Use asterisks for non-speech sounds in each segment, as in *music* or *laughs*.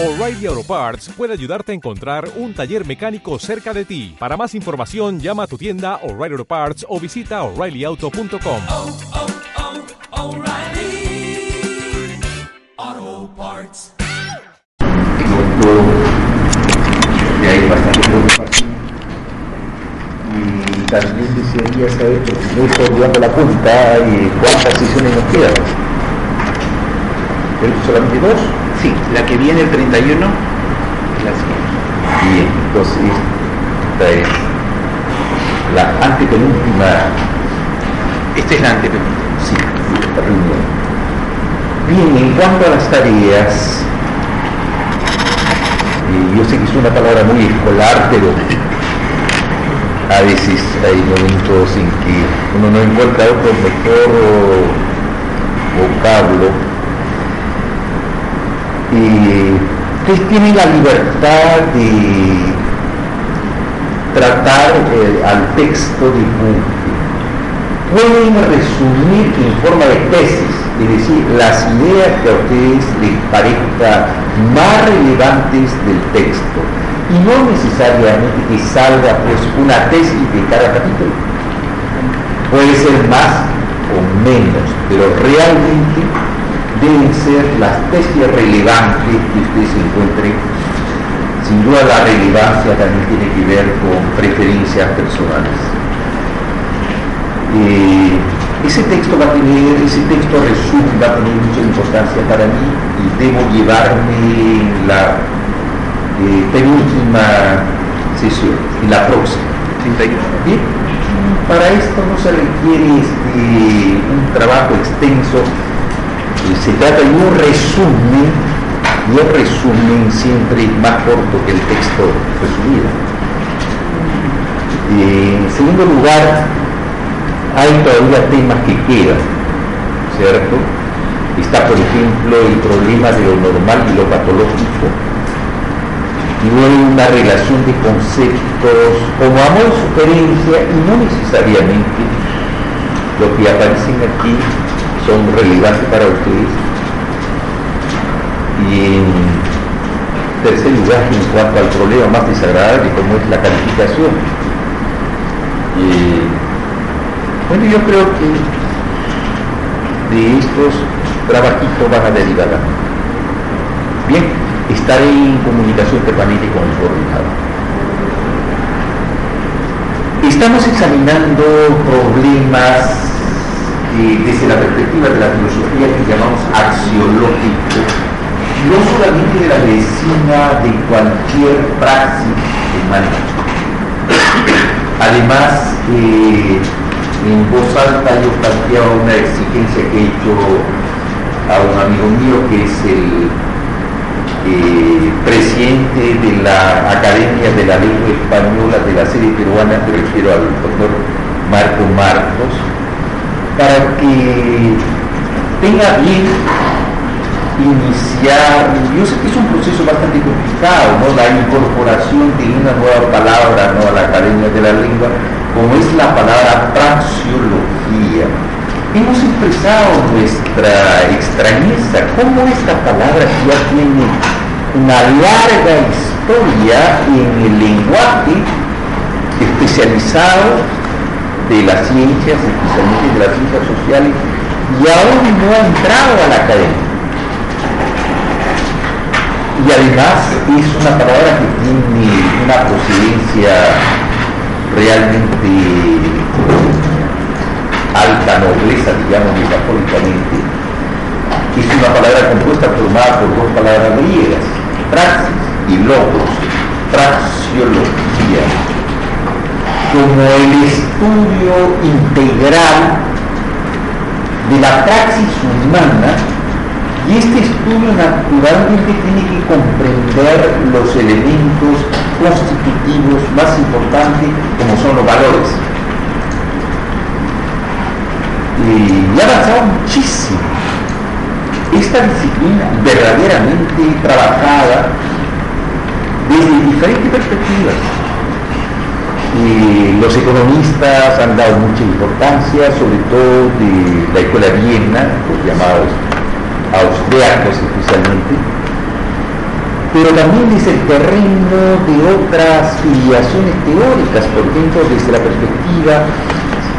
O'Reilly Auto Parts puede ayudarte a encontrar un taller mecánico cerca de ti. Para más información, llama a tu tienda O'Reilly Auto Parts o visita oreillyauto.com. oh, oh, O'Reilly Auto Parts. Noto que hay bastante preocupación y también desearía saber, porque no estoy olvidando la cuenta, y cuántas sesiones nos quedan. ¿Pero solamente dos? Sí, la que viene el 31 es la siguiente. Bien, entonces esta es la antepenúltima, Esta es la antepenúltima. sí, esta reunión. Bien, en cuanto a las tareas, eh, yo sé que es una palabra muy escolar, pero a veces hay momentos en que uno no encuentra otro mejor vocablo ustedes tienen la libertad de tratar eh, al texto de Bunge. Pueden resumir en forma de tesis, es decir, las ideas que a ustedes les parezcan más relevantes del texto y no necesariamente que salga pues una tesis de cada capítulo. Puede ser más o menos, pero realmente deben ser las tesis relevantes que ustedes encuentren. Sin duda la relevancia también tiene que ver con preferencias personales. Eh, ese texto va a tener, ese texto resumen va a tener mucha importancia para mí y debo llevarme la eh, penúltima sesión, y la próxima. 31. Bien, para esto no se requiere este, un trabajo extenso, se trata de un resumen, y el resumen siempre es más corto que el texto resumido. Eh, en segundo lugar, hay todavía temas que quedan, ¿cierto? Está, por ejemplo, el problema de lo normal y lo patológico, y luego una relación de conceptos como amor sugerencia y no necesariamente lo que aparecen aquí son relevantes para ustedes. Y en tercer lugar, en cuanto al problema más desagradable como es la calificación. Bueno, yo creo que de estos trabajitos van a derivar. Bien, estaré en comunicación permanente con el coordinador. Estamos examinando problemas desde la perspectiva de la filosofía que llamamos axiológico, no solamente de la medicina, de cualquier praxis humana. Además, eh, en voz alta yo planteaba una exigencia que he hecho a un amigo mío que es el eh, presidente de la Academia de la Lengua Española de la serie peruana, me refiero al doctor Marco Marcos, para que tenga bien iniciar, yo sé que es un proceso bastante complicado, ¿no? la incorporación de una nueva palabra ¿no? a la Academia de la Lengua, como es la palabra praxiología hemos expresado nuestra extrañeza, cómo esta palabra ya tiene una larga historia en el lenguaje especializado de las ciencias, especialmente de las ciencias sociales, y aún no ha entrado a la academia. Y además es una palabra que tiene una procedencia realmente alta nobleza, digamos, metafóricamente, es una palabra compuesta formada por dos palabras griegas, praxis y logos, praxiología, como el estudio integral de la praxis humana y este estudio naturalmente tiene que comprender los elementos constitutivos más importantes como son los valores y ha avanzado muchísimo. Esta disciplina verdaderamente trabajada desde diferentes perspectivas. Y los economistas han dado mucha importancia, sobre todo de la escuela Viena, los llamados austriacos especialmente, pero también es el terreno de otras filiaciones teóricas, por ejemplo, desde la perspectiva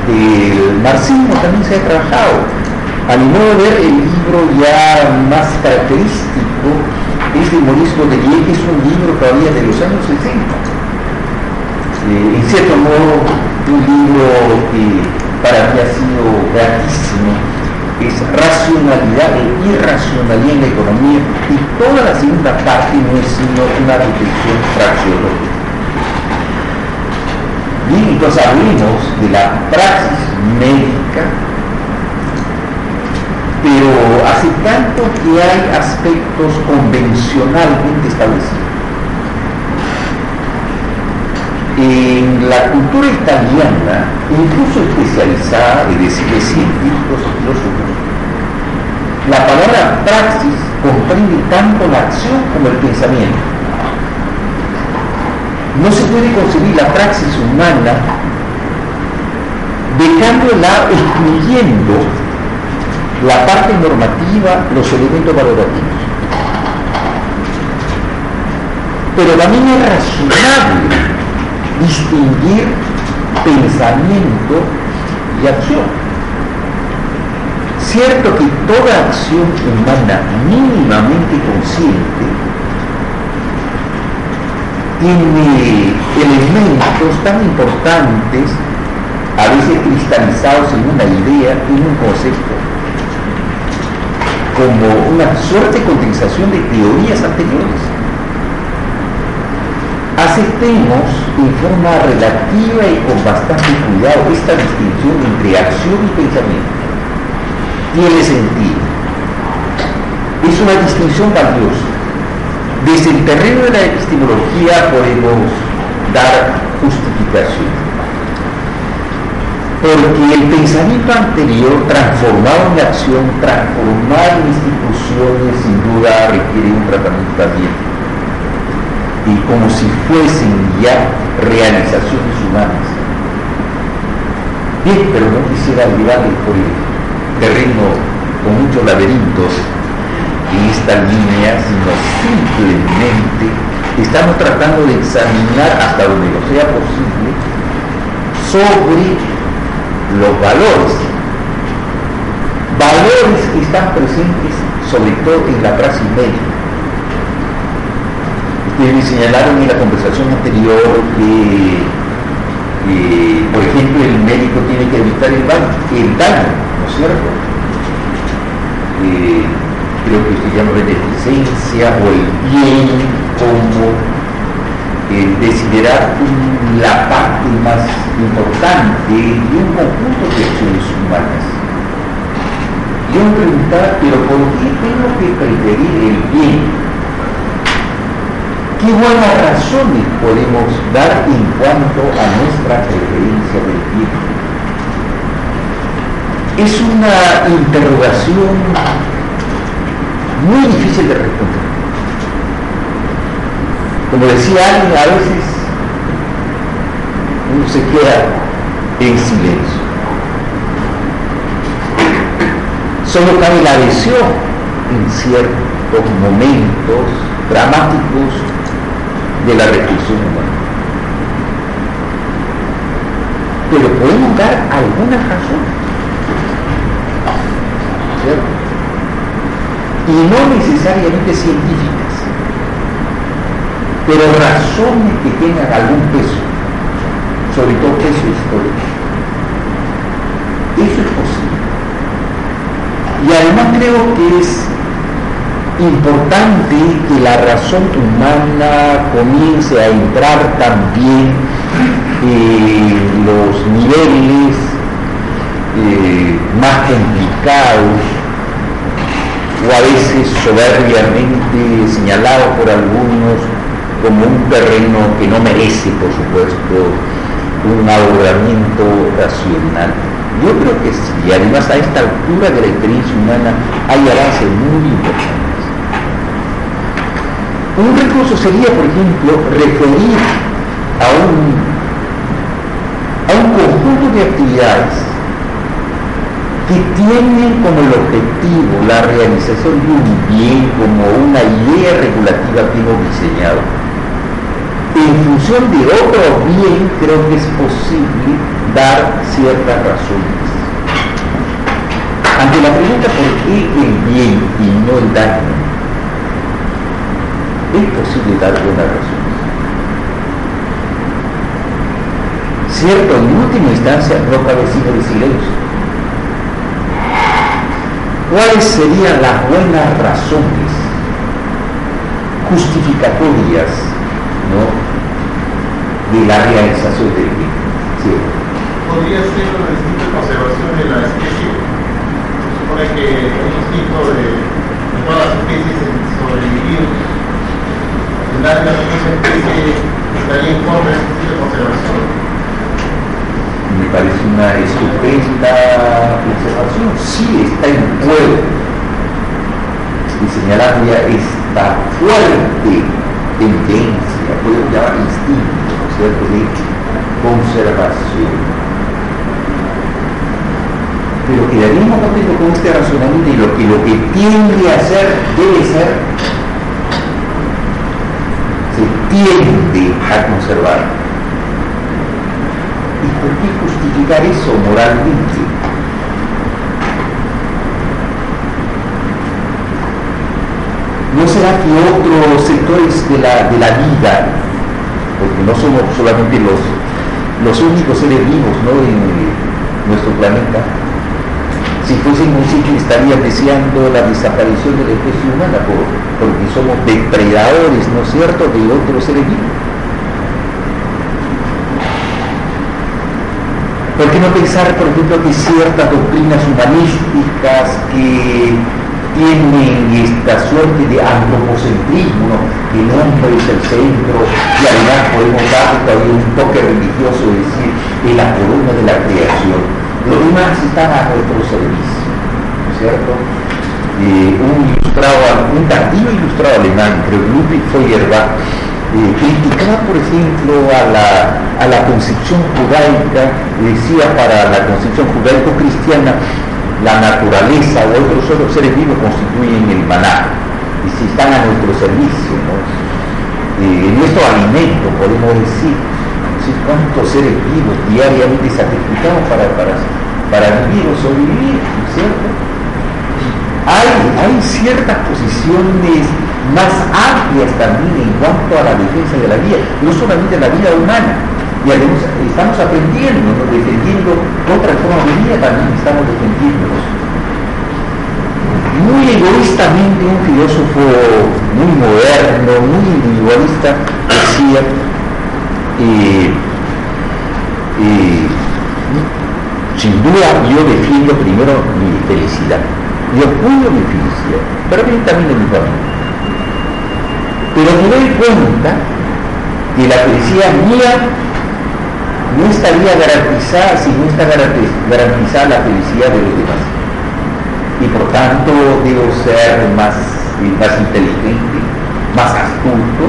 del marxismo también se ha trabajado. A mi modo de ver, el libro ya más característico es de Maurice que es un libro todavía de los años 60. En cierto modo, un libro que para mí ha sido gratísimo es racionalidad e irracionalidad en la economía y toda la segunda parte no es sino una reflexión fraseológica. Bien, entonces hablemos de la praxis médica, pero hace tanto que hay aspectos convencionalmente establecidos. En la cultura italiana, incluso especializada, es decir, de científicos y filósofos, la palabra praxis comprende tanto la acción como el pensamiento. No se puede concebir la praxis humana dejándola excluyendo la parte normativa, los elementos valorativos. Pero también es razonable distinguir pensamiento y acción. Cierto que toda acción humana mínimamente consciente tiene elementos tan importantes, a veces cristalizados en una idea, en un concepto, como una suerte de condensación de teorías anteriores aceptemos en forma relativa y con bastante cuidado esta distinción entre acción y pensamiento. Tiene sentido. Es una distinción valiosa. Desde el terreno de la epistemología podemos dar justificación. Porque el pensamiento anterior transformado en acción, transformado en instituciones, sin duda requiere un tratamiento también y como si fuesen ya realizaciones humanas. Bien, pero no quisiera llevarles por el terreno con muchos laberintos en esta línea, sino simplemente estamos tratando de examinar hasta donde lo sea posible sobre los valores. Valores que están presentes sobre todo en la praxis médica me señalaron en la conversación anterior que, por ejemplo, el médico tiene que evitar el, daño, ¿no es cierto? Eh, creo que se llama beneficencia o el bien como el desiderar la parte más importante de un conjunto de acciones humanas. Yo me preguntaba, pero ¿por qué tengo que preferir el bien ¿Qué buenas razones podemos dar en cuanto a nuestra preferencia del bien? Es una interrogación muy difícil de responder. Como decía alguien, a veces uno se queda en silencio. Solo cabe la adhesión en ciertos momentos dramáticos de la reflexión humana. Pero podemos dar algunas razones. Y no necesariamente científicas, pero razones que tengan algún peso, sobre todo peso histórico. Eso es posible. Y además creo que es importante que la razón humana comience a entrar también en los niveles eh, más complicados o a veces soberbiamente señalados por algunos como un terreno que no merece, por supuesto, un abordamiento racional. Yo creo que sí, además a esta altura de la experiencia humana hay avances muy importantes. Un recurso sería, por ejemplo, referir a un, conjunto de actividades que tienen como el objetivo la realización de un bien como una idea regulativa que hemos diseñado, en función de otro bien creo que es posible dar ciertas razones. Ante la pregunta por qué el bien y no el daño, es posible dar buenas razones. Cierto, en última instancia no cabe sino de silencio. ¿Cuáles serían las buenas razones justificatorias ¿no? de la realización del bien? Sí. podría ser una distinta conservación de la especie. Se supone que el instinto de, de todas las especies el daño a esa especie estaría en contra de de conservación. me parece una estupenda observación. Sí está en juego y señalar ya esta fuerte tendencia, podemos llamar instinto, ¿no es cierto?, de conservación. Pero quedaríamos contentos con este razonamiento y lo que, lo que tiende a ser debe ser, se tiende a conservar. ¿Y por qué justificar eso moralmente? ¿No será que otros sectores de la, de la vida, porque no somos solamente los, los únicos seres vivos ¿no? en nuestro planeta, si fuésemos que estarían deseando la desaparición de la especie humana por, porque somos depredadores, ¿no es cierto?, de otros seres vivos. ¿Por qué no pensar, por ejemplo, que ciertas doctrinas humanísticas que tienen esta suerte de antropocentrismo, que el hombre es el centro, y además podemos dar todavía un toque religioso, es decir, es la corona de la creación. Los demás están a nuestro servicio, ¿no es cierto? Eh, un ilustrado, un tardío ilustrado alemán, creo Ludwig Feuerbach, eh, criticaba, por ejemplo, a la, concepción judaica, decía para la concepción judaico-cristiana, la naturaleza o otros otros seres vivos constituyen el maná, y si están a nuestro servicio, ¿no? Eh, nuestro alimento, podemos decir, cuántos seres vivos diariamente sacrificamos para, para, para vivir o sobrevivir, ¿no es cierto? Hay, ciertas posiciones más amplias también en cuanto a la defensa de la vida, no solamente la vida humana, y además estamos aprendiendo, ¿no? defendiendo otras formas de vida, también estamos defendiéndonos. Muy egoístamente un filósofo muy moderno, muy individualista, decía, eh, eh, sin duda yo defiendo primero mi felicidad, yo cuido mi felicidad, pero también de mi familia. Pero me doy cuenta que la felicidad mía no estaría garantizada si no está garantizada la felicidad de los demás. Y por tanto debo ser más, más inteligente, más astuto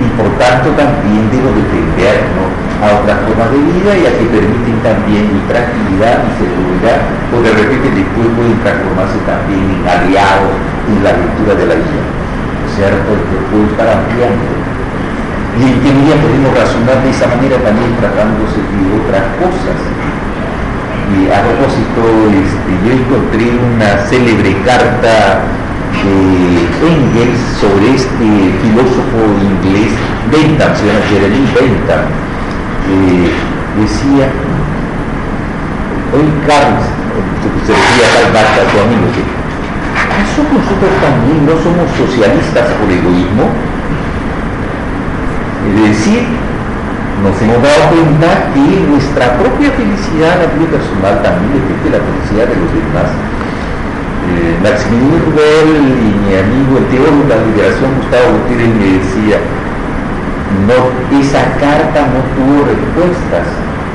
y por tanto también debo defender ¿no? A otras formas de vida y a que permiten también mi tranquilidad, mi seguridad, o de repente después pueden transformarse también en aliados en la lectura de la vida. ¿Cierto? Puedo estar ampliando y en medida podemos razonar de esa manera también tratándose de otras cosas. Y a propósito, este, yo encontré una célebre carta de Engels sobre este filósofo inglés, Bentham, se llama Jeremy Bentham, que decía, hoy Carlos, se decía tal Barca, tu amigo, que ¿acaso nosotros también no somos socialistas por egoísmo? Es decir, nos hemos dado cuenta que nuestra propia felicidad, la vida personal, también depende de la felicidad de los demás. Eh, Maximiliano Rubel y mi amigo, el teólogo de la liberación, Gustavo Gutiérrez, me decía, no, esa carta no tuvo respuestas,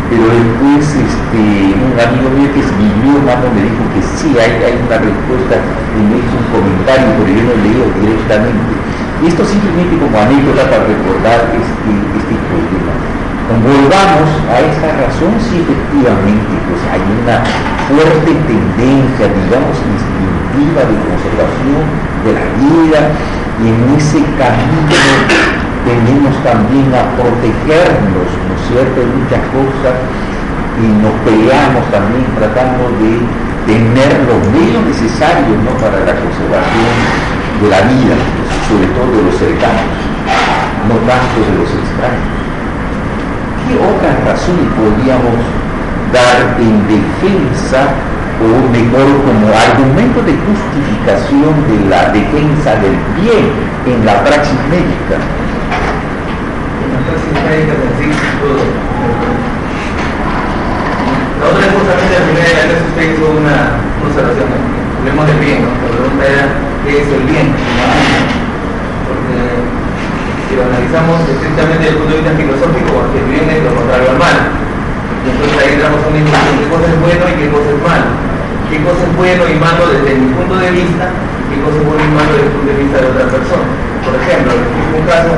pero después este, un amigo mío que es mi hermano me dijo que sí, hay, hay una respuesta y me hizo un comentario, pero yo no leo directamente. Esto simplemente como anécdota para recordar este, este problema. volvamos a esta razón si efectivamente pues, hay una fuerte tendencia, digamos, instintiva de conservación de la vida y en ese camino tenemos también a protegernos, ¿no es cierto?, de muchas cosas y nos peleamos también tratando de tener los medios necesarios ¿no? para la conservación de la vida, sobre todo de los cercanos, no tanto de los extraños. ¿Qué otras razones podríamos dar en defensa o mejor como argumento de justificación de la defensa del bien en la praxis médica? En la otra es justamente la primera clase usted hizo una observación, hablemos del bien, ¿no? La pregunta era, ¿qué es el bien? Porque si lo analizamos estrictamente desde el punto de vista filosófico, el bien es lo contrario al mal. Entonces ahí entramos a una discusión, ¿qué cosa es bueno y qué cosa es malo? ¿Qué cosa es bueno y malo desde mi punto de vista? ¿Qué cosa es bueno y malo desde el punto de vista de otra persona? Por ejemplo, explico un caso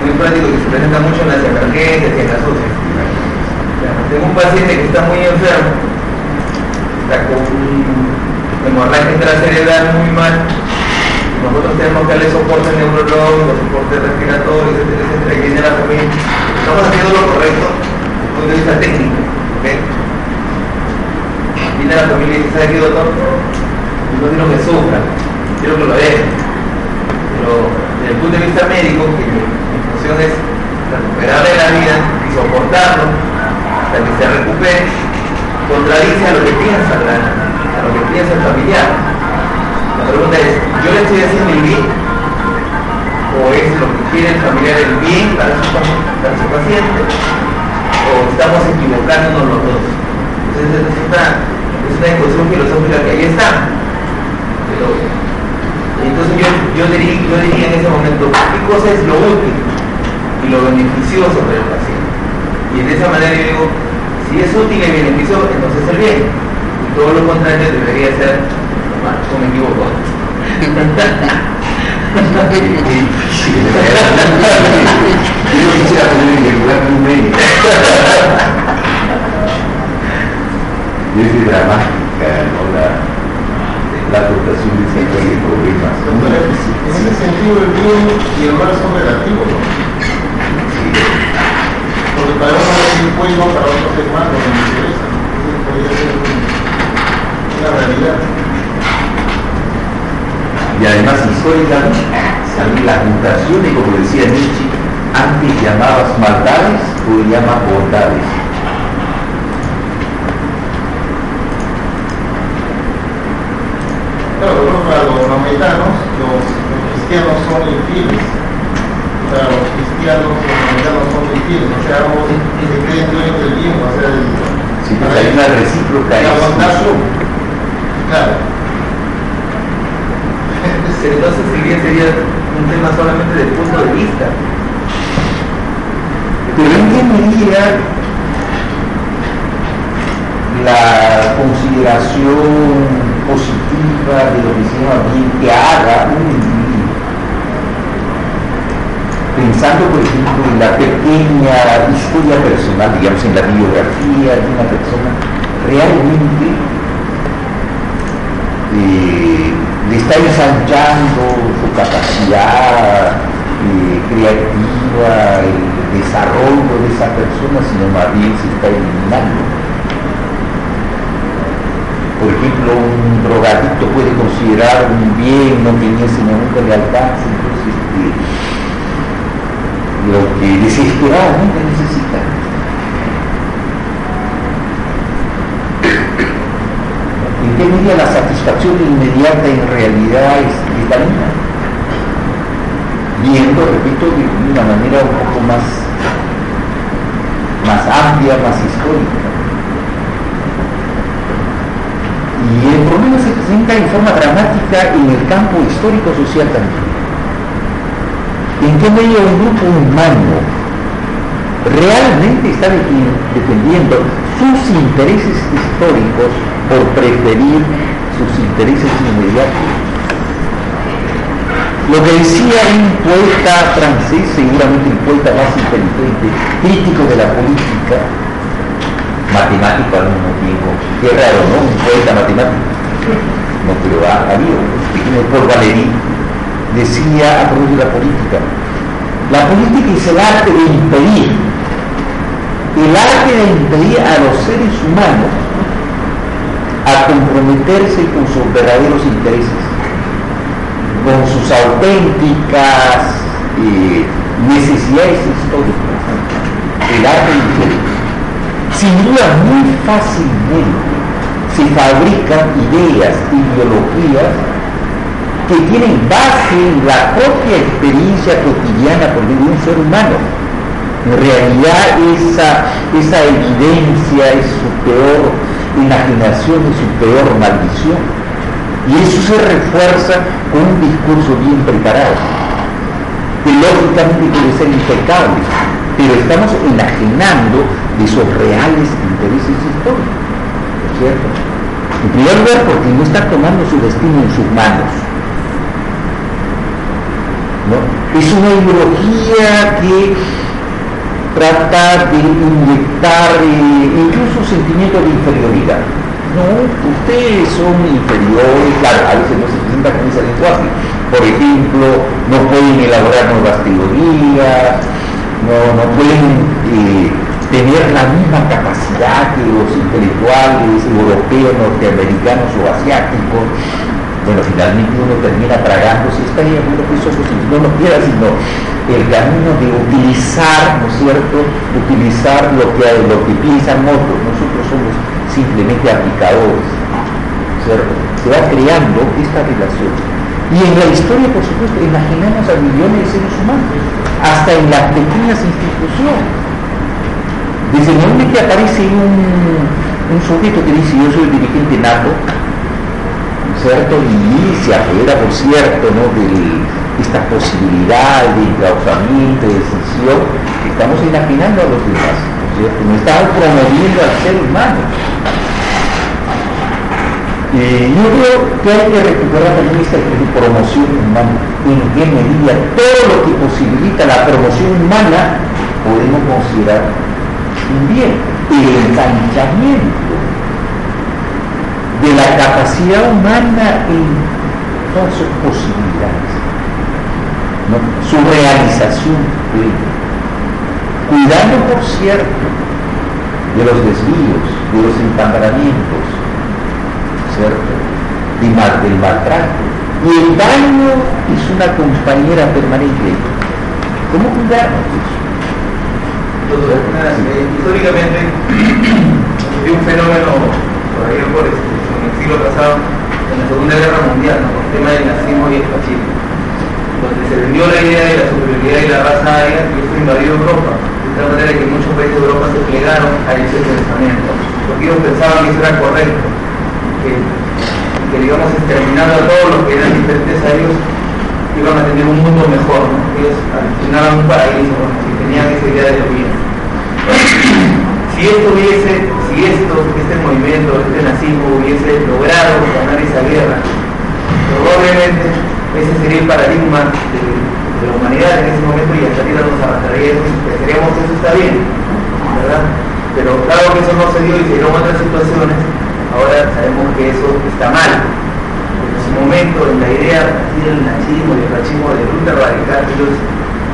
muy práctico que se presenta mucho en las emergencias y en las UCI. Tengo un paciente que está muy enfermo, está con hemorragia intracerebral muy mal, nosotros tenemos que darle soporte neurológico, soporte respiratorio, etcétera, etcétera, y viene la familia. Estamos haciendo lo correcto desde el punto de vista técnico. ¿okay? Viene la familia y dice, ¿sabe qué doctor? No quiero que sufra, quiero que lo deje. Pero desde el punto de vista médico, que función es recuperarle la vida y soportarlo hasta que se recupere, contradice a lo que piensa, a lo que piensa el familiar. La pregunta es, ¿yo le estoy haciendo el bien? ¿O es lo que quiere el familiar el bien para su, para su paciente? ¿O estamos equivocándonos los dos? Entonces es una, es una discusión filosófica que ahí está. Pero, entonces yo, yo, diría, yo diría en ese momento, ¿qué cosa es lo útil lo beneficioso para el paciente? Y de esa manera yo digo, si es útil y beneficioso, entonces el bien. Y todo lo contrario debería ser o me equivoco. Yo quisiera poner en el lugar *laughs* de un médico. Y es dramática, ¿no? La, la de ese tipo de problemas. En ese sentido, el bien y el mal son relativos, ¿no? Porque para uno es bueno, para otros es malo, no me interesa. Eso podría ser una realidad. Y además históricamente, también las mutaciones, como decía Nietzsche, antes llamadas maldades, hoy llaman bondades. Claro, por ejemplo, para los maometanos, los, los cristianos son infieles. Para los cristianos, los maometanos son infieles. O sea, ambos se creen dueños del bien, o sea, el, Sí, pues hay una recíproca la bondad. exclusión. Claro. Entonces el bien sería un tema solamente del punto de vista. Pero en qué medida la consideración positiva de lo que se llama bien que haga un individuo, pensando por ejemplo en la pequeña historia personal, digamos en la biografía de una persona, realmente eh, le está ensanchando su capacidad eh, creativa, el desarrollo de esa persona, sino más bien se está eliminando. Por ejemplo, un drogadicto puede considerar un bien no que en ese momento le alcance, entonces eh, lo que desesperadamente necesita. ¿En qué medida la satisfacción inmediata en realidad es vitalina? Viendo, repito, de una manera un poco más, más amplia, más histórica. Y el problema se presenta en forma dramática en el campo histórico-social también. ¿En qué medida un grupo humano realmente está defendiendo sus intereses históricos por preferir sus intereses inmediatos? Lo que decía un poeta francés, seguramente el poeta más inteligente, crítico de la política, matemático al mismo tiempo. Qué raro, ¿no? Un poeta matemático. No, pero ha habido. Paul Valéry decía a propósito de la política, la política es el arte de impedir, el arte de impedir a los seres humanos a comprometerse con sus verdaderos intereses, con sus auténticas eh, necesidades históricas. El arte de sin duda muy fácilmente se fabrican ideas, ideologías que tienen base en la propia experiencia cotidiana por de un ser humano. En realidad esa, esa evidencia es su peor imaginación, es su peor maldición. Y eso se refuerza con un discurso bien preparado, que lógicamente debe ser impecable, pero estamos enajenando de sus reales intereses históricos, ¿no es cierto? En primer lugar, porque no está tomando su destino en sus manos. ¿no? Es una ideología que trata de inyectar eh, incluso sentimientos de inferioridad. No, ustedes son inferiores, claro, a veces no se presenta con ese lenguaje. Por ejemplo, no pueden elaborar nuevas teorías, no, no pueden eh, tener la misma capacidad que los intelectuales europeos, norteamericanos o asiáticos. Bueno, finalmente uno termina si está bien, bueno, que eso pues, no nos queda sino el camino de utilizar, ¿no es cierto?, utilizar lo que, lo que piensan otros, nosotros somos simplemente aplicadores, ¿cierto? Se va creando esta relación. Y en la historia, por supuesto, imaginamos a millones de seres humanos, hasta en las pequeñas instituciones. Desde el momento que aparece un, un sujeto que dice yo soy el dirigente nato, ¿cierto? Y se apodera, por cierto, ¿no? de esta posibilidad de enclaustramiento, de decisión, estamos imaginando a los demás, ¿no es cierto? No estamos promoviendo al ser humano. Eh, yo creo que hay que recuperar también esta promoción humana. En qué medida todo lo que posibilita la promoción humana podemos considerar un bien. El ensanchamiento de la capacidad humana en todas sus posibilidades. Su realización plena. Cuidando, por cierto, de los desvíos, de los empantanamientos, ¿cierto? De mal, del maltrato. Y el daño es una compañera permanente. ¿Cómo cuidarnos de eso? Entonces, eh, históricamente *coughs* un fenómeno por ahí por siglo pasado, en la Segunda Guerra Mundial, ¿no? con el tema del nazismo y el fascismo, donde se vendió la idea de la superioridad de la raza aria y eso invadió Europa, de tal manera que muchos países de Europa se plegaron a ese pensamiento, porque ellos pensaban que eso era correcto, que, que digamos exterminando a todos los que eran diferentes a ellos iban a tener un mundo mejor, ¿no? ellos alucinaban un paraíso, ¿no? si tenían esa idea de lo bien. Si esto hubiese, si esto, este movimiento, este nazismo hubiese logrado ganar esa guerra, probablemente ese sería el paradigma de, la humanidad en ese momento y hasta ahorita nos arrastraría eso y pensaríamos que eso está bien, ¿verdad? Pero claro que eso no se dio y se dieron otras situaciones, ahora sabemos que eso está mal. En ese momento, en la idea del nazismo y el fascismo de ultra radical, ellos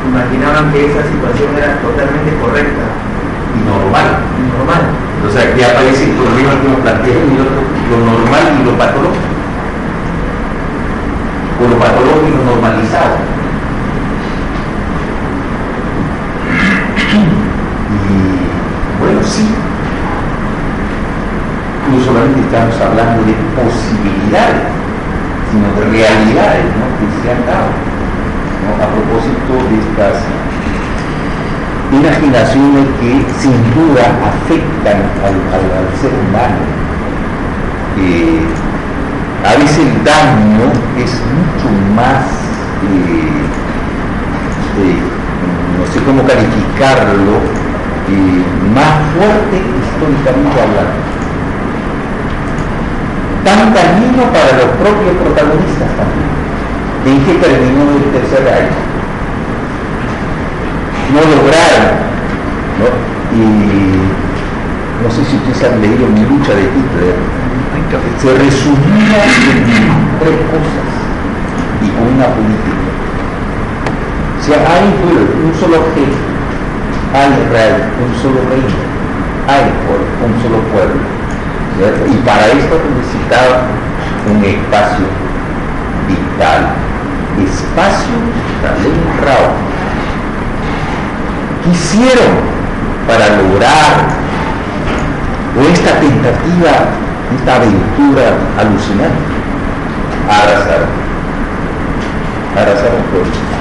imaginaban que esa situación era totalmente correcta, Y normal. normal. Sea, aquí aparece el problema que nos plantea y otro, lo normal y lo patológico. O lo patológico normalizado. Y bueno, sí. No solamente estamos hablando de posibilidades, sino de realidades ¿no? que se han dado a propósito de estas imaginaciones que sin duda afectan al, al- ser humano. Eh, a veces el daño es mucho más, eh, eh, no sé cómo calificarlo, eh, más fuerte históricamente hablando. Tan dañino para los propios protagonistas también. ¿En qué terminó el tercer año? No lograron, ¿no? Y no sé si ustedes han leído mi lucha de Hitler, se resumía en tres cosas y con una política. O sea, hay un solo objeto, hay Israel, un solo reino, hay un solo pueblo. Y para esto necesitaba un espacio vital, espacio vital, un rao. Quisieron para lograr esta tentativa, esta aventura alucinante, arrasaron, arrasaron por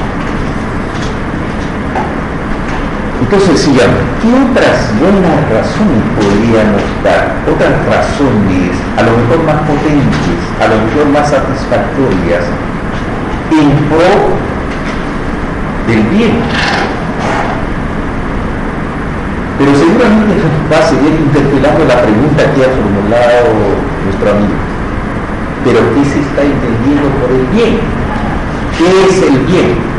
Entonces decían, ¿qué otras buenas razones podríamos dar? Otras razones, a lo mejor más potentes, a lo mejor más satisfactorias, en pro del bien. Pero seguramente va a seguir interpelando la pregunta que ha formulado nuestro amigo. ¿Pero qué se está entendiendo por el bien? ¿Qué es el bien?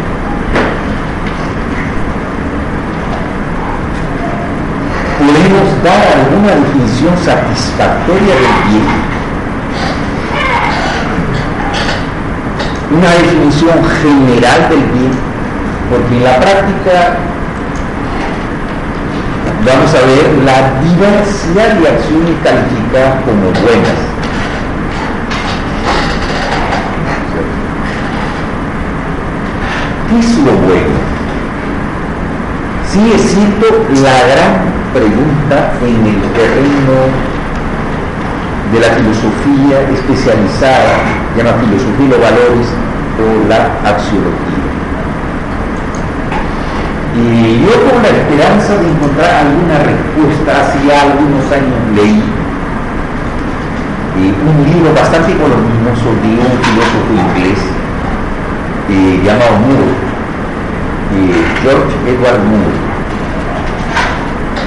¿Podemos dar alguna definición satisfactoria del bien? Una definición general del bien, porque en la práctica vamos a ver la diversidad de acciones calificadas como buenas. ¿Qué es lo bueno? Sigue siendo la gran pregunta en el terreno de la filosofía especializada, llama filosofía de los valores o la axiología. Y yo con la esperanza de encontrar alguna respuesta, hace algunos años leí eh, un libro bastante voluminoso de un filósofo inglés eh, llamado Moore, eh, George Edward Moore.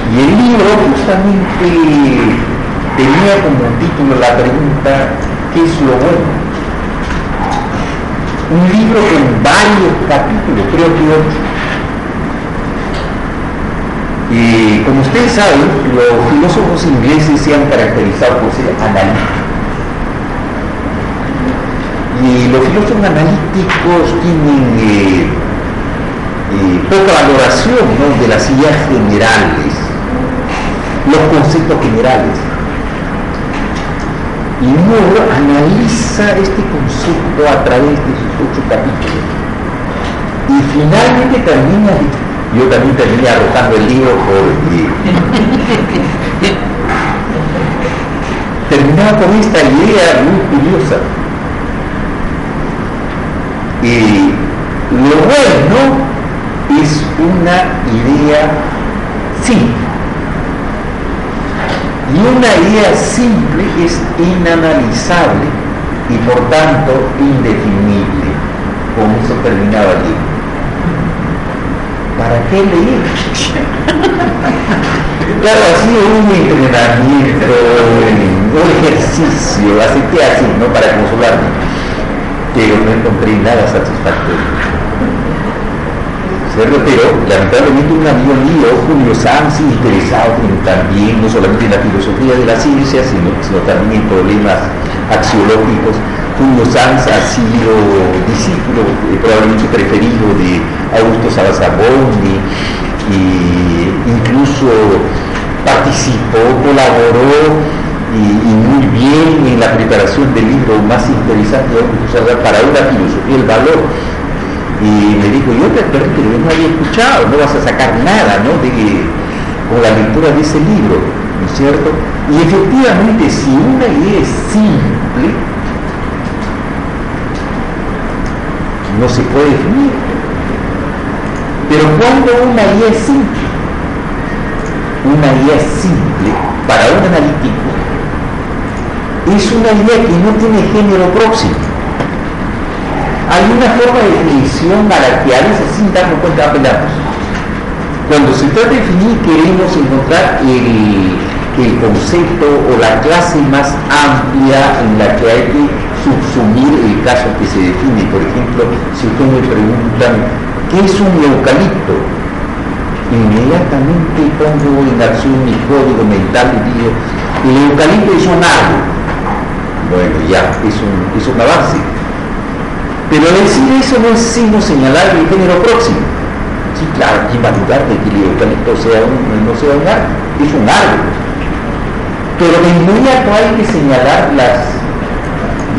Y el libro justamente tenía como título la pregunta, ¿qué es lo bueno? Un libro con varios capítulos, creo que ocho y como ustedes saben, los filósofos ingleses se han caracterizado por ser analíticos. Y los filósofos analíticos tienen eh, eh, poca valoración de las ideas generales, los conceptos generales. Y Moore analiza este concepto a través de sus ocho capítulos. Y finalmente termina yo también terminé arrojando el libro porque terminaba con esta idea muy curiosa. Y lo bueno es una idea simple. Y una idea simple es inanalizable y por tanto indefinible. Con eso terminaba el libro. ¿Para qué leer? claro, sido un entrenamiento, un ejercicio, así que así, ¿no? Para consolarme, pero no encontré nada satisfactorio. ¿Cierto? Pero lamentablemente un amigo mío, Julio Sanz, interesado también, no solamente en la filosofía de la ciencia, sino también en problemas axiológicos, Julio Sanz ha sido discípulo, eh, probablemente preferido de Augusto Salazar Bondi, e incluso participó, colaboró y, muy bien en la preparación del libro más interesante de Augusto Salazar para una filosofía del valor. Y me dijo, yo te que no había escuchado, no vas a sacar nada ¿no? de, con la lectura de ese libro, ¿no es cierto? Y efectivamente, si una idea es simple, no se puede definir. Pero cuando una idea es simple, una idea simple para un analítico es una idea que no tiene género próximo. Hay una forma de definición a la que a veces sin darnos cuenta apelamos. Cuando se trata de definir queremos encontrar el, el concepto o la clase más amplia en la que hay que subsumir el caso que se define. Por ejemplo, si ustedes me preguntan, ¿qué es un eucalipto? Inmediatamente pongo en acción mi código mental y digo, el eucalipto es un árbol. Bueno, ya, es un, es un avance. Pero decir eso no es sino señalar el género próximo. Sí, claro, ¿quién va a dudar de que el eucalipto sea un, no sea un árbol? Es un árbol. Pero de inmediato hay que señalar las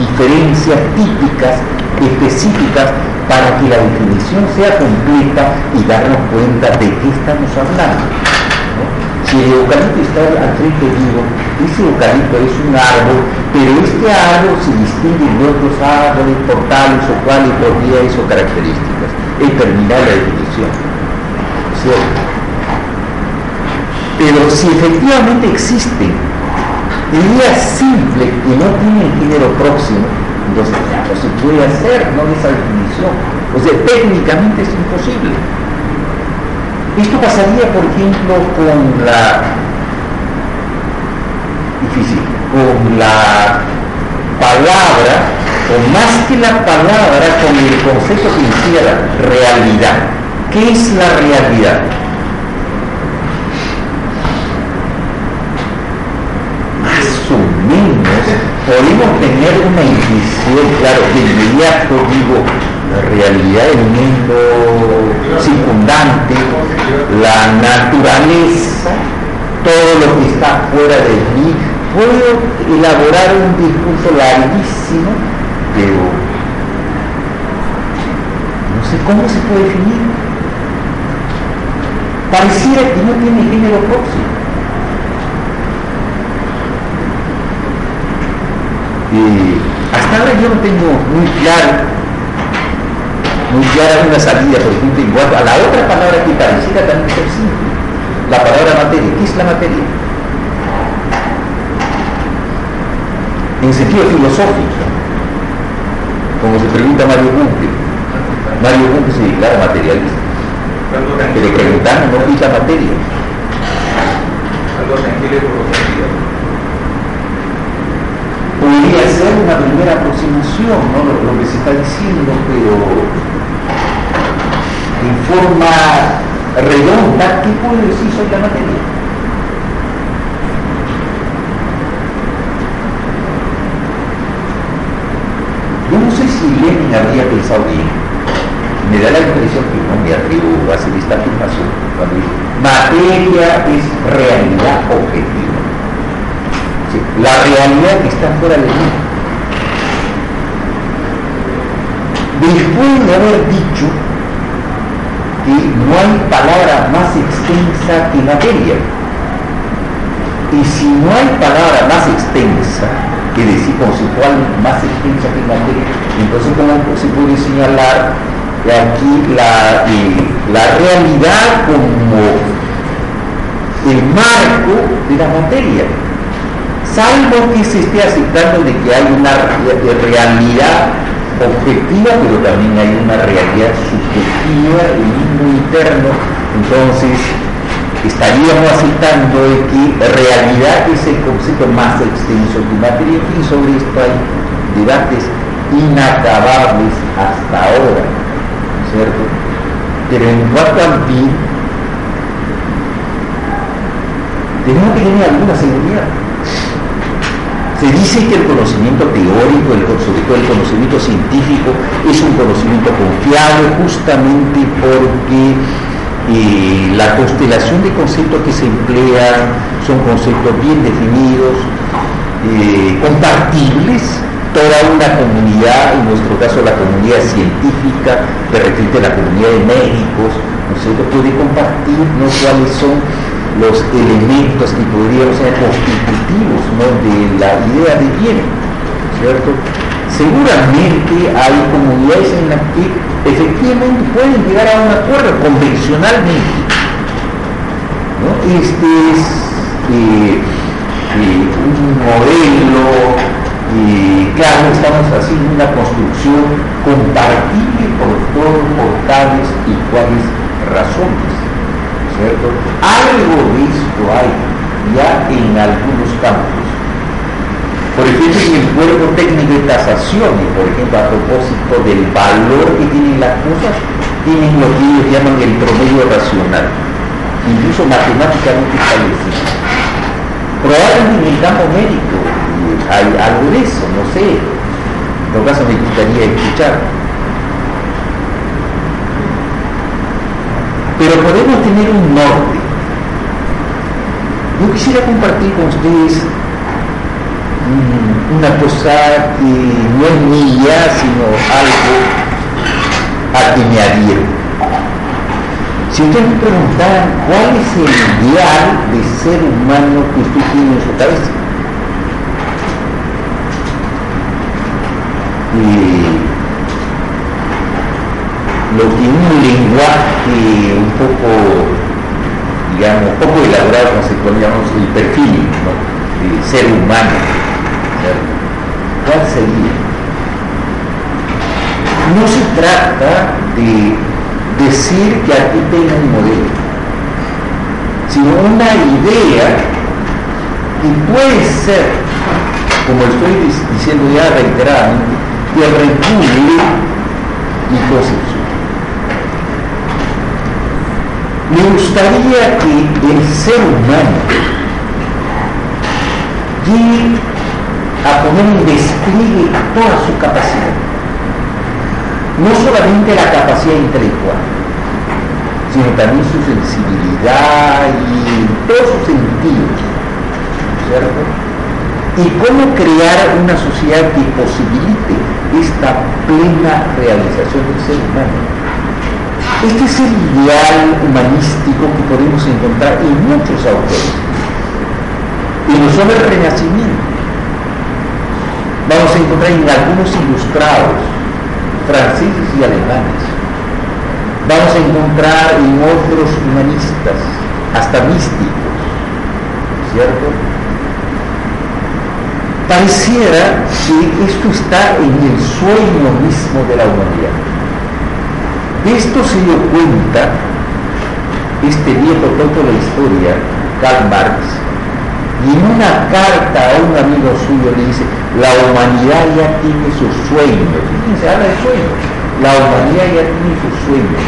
diferencias típicas, específicas, para que la definición sea completa y darnos cuenta de qué estamos hablando. Si el eucalipto está al frente vivo, ese eucalipto es un árbol, pero este árbol se distingue de otros árboles por tales o cuales vías o características. Es terminar la definición. ¿Cierto? Pero si efectivamente existen ideas simples que no tienen género próximo, entonces ya no se puede hacer, no esa definición. O sea, técnicamente es imposible. Esto pasaría, por ejemplo, con la difícil, con la palabra, o más que la palabra, con el concepto que hiciera realidad. ¿Qué es la realidad? Más o menos podemos tener una intuición, claro, de inmediato digo, la realidad del mundo circundante, la naturaleza, todo lo que está fuera de mí, puedo elaborar un discurso larguísimo, pero no sé cómo se puede definir. Pareciera que no tiene género próximo. Y hasta ahora yo no tengo muy claro, muy clara una salida, por ejemplo, igual a la otra palabra que pareciera también ser simple, la palabra materia. ¿Qué es la materia? En sentido filosófico, como se pregunta Mario Bunke. Mario Bunke se declara materialista. Que le preguntaron, no es la materia. Algo tangible por los sentidos. Podría ser una primera aproximación, ¿no? Lo, que se está diciendo, pero en forma redonda, ¿qué puedo decir sobre la materia? Yo no sé si Lenin habría pensado bien. Me da la impresión que no me atrevo a hacer esta afirmación cuando materia es realidad objetiva. La realidad que está fuera de mí. Después de haber dicho que no hay palabra más extensa que materia, y si no hay palabra más extensa, que decir conceptual más extensa que materia, entonces ¿cómo se puede señalar aquí la, eh, la realidad como el marco de la materia? Salvo que se esté aceptando de que hay una realidad objetiva, pero también hay una realidad subjetiva, el mismo interno, entonces estaríamos aceptando de que realidad es el concepto más extenso que materia y sobre esto hay debates inacabables hasta ahora, ¿cierto? Pero en cuanto al fin, tenemos que tener alguna seguridad. Se dice que el conocimiento teórico, el, todo el conocimiento científico, es un conocimiento confiable justamente porque eh, la constelación de conceptos que se emplean son conceptos bien definidos, eh, compartibles, toda una comunidad, en nuestro caso la comunidad científica, de repente la comunidad de médicos, ¿no es cierto?, puede compartir cuáles son los elementos que podrían ser constitutivos de la idea de bien, ¿cierto? Seguramente hay comunidades en las que efectivamente pueden llegar a un acuerdo convencionalmente. Este es eh, eh, un modelo, eh, claro, estamos haciendo una construcción compartible por todos por tales y cuales razones. Algo de esto hay ya en algunos campos. Por ejemplo, en el cuerpo técnico de tasaciones, por ejemplo, a propósito del valor que tienen las cosas, tienen lo que ellos llaman el promedio racional, incluso matemáticamente establecido. Probablemente en el campo médico hay algo de eso, no sé. En todo caso me gustaría escuchar. Pero podemos tener un norte. Yo quisiera compartir con ustedes una cosa que no es mía, sino algo a que me adhiero. Si ustedes me preguntaran cuál es el ideal de ser humano que usted tiene en su cabeza, eh, lo un lenguaje un poco, digamos, poco elaborado conceptualizamos el perfil ¿no? de ser humano, ¿cierto? ¿cuál sería? No se trata de decir que aquí tenga un modelo, sino una idea que puede ser, como estoy diciendo ya reiteradamente, que regule mi concepción. Me gustaría que el ser humano llegue a poner en despliegue toda su capacidad. No solamente la capacidad intelectual, sino también su sensibilidad y todos sus sentidos, ¿cierto? Y cómo crear una sociedad que posibilite esta plena realización del ser humano. Este es el ideal humanístico que podemos encontrar en muchos autores. Y no solo el Renacimiento. Vamos a encontrar en algunos ilustrados, franceses y alemanes. Vamos a encontrar en otros humanistas, hasta místicos, ¿cierto? Pareciera que esto está en el sueño mismo de la humanidad. Esto se dio cuenta este viejo tonto de la historia, Karl Marx, y en una carta a un amigo suyo le dice, la humanidad ya tiene sus sueños. Fíjense, habla de sueños. La humanidad ya tiene sus sueños.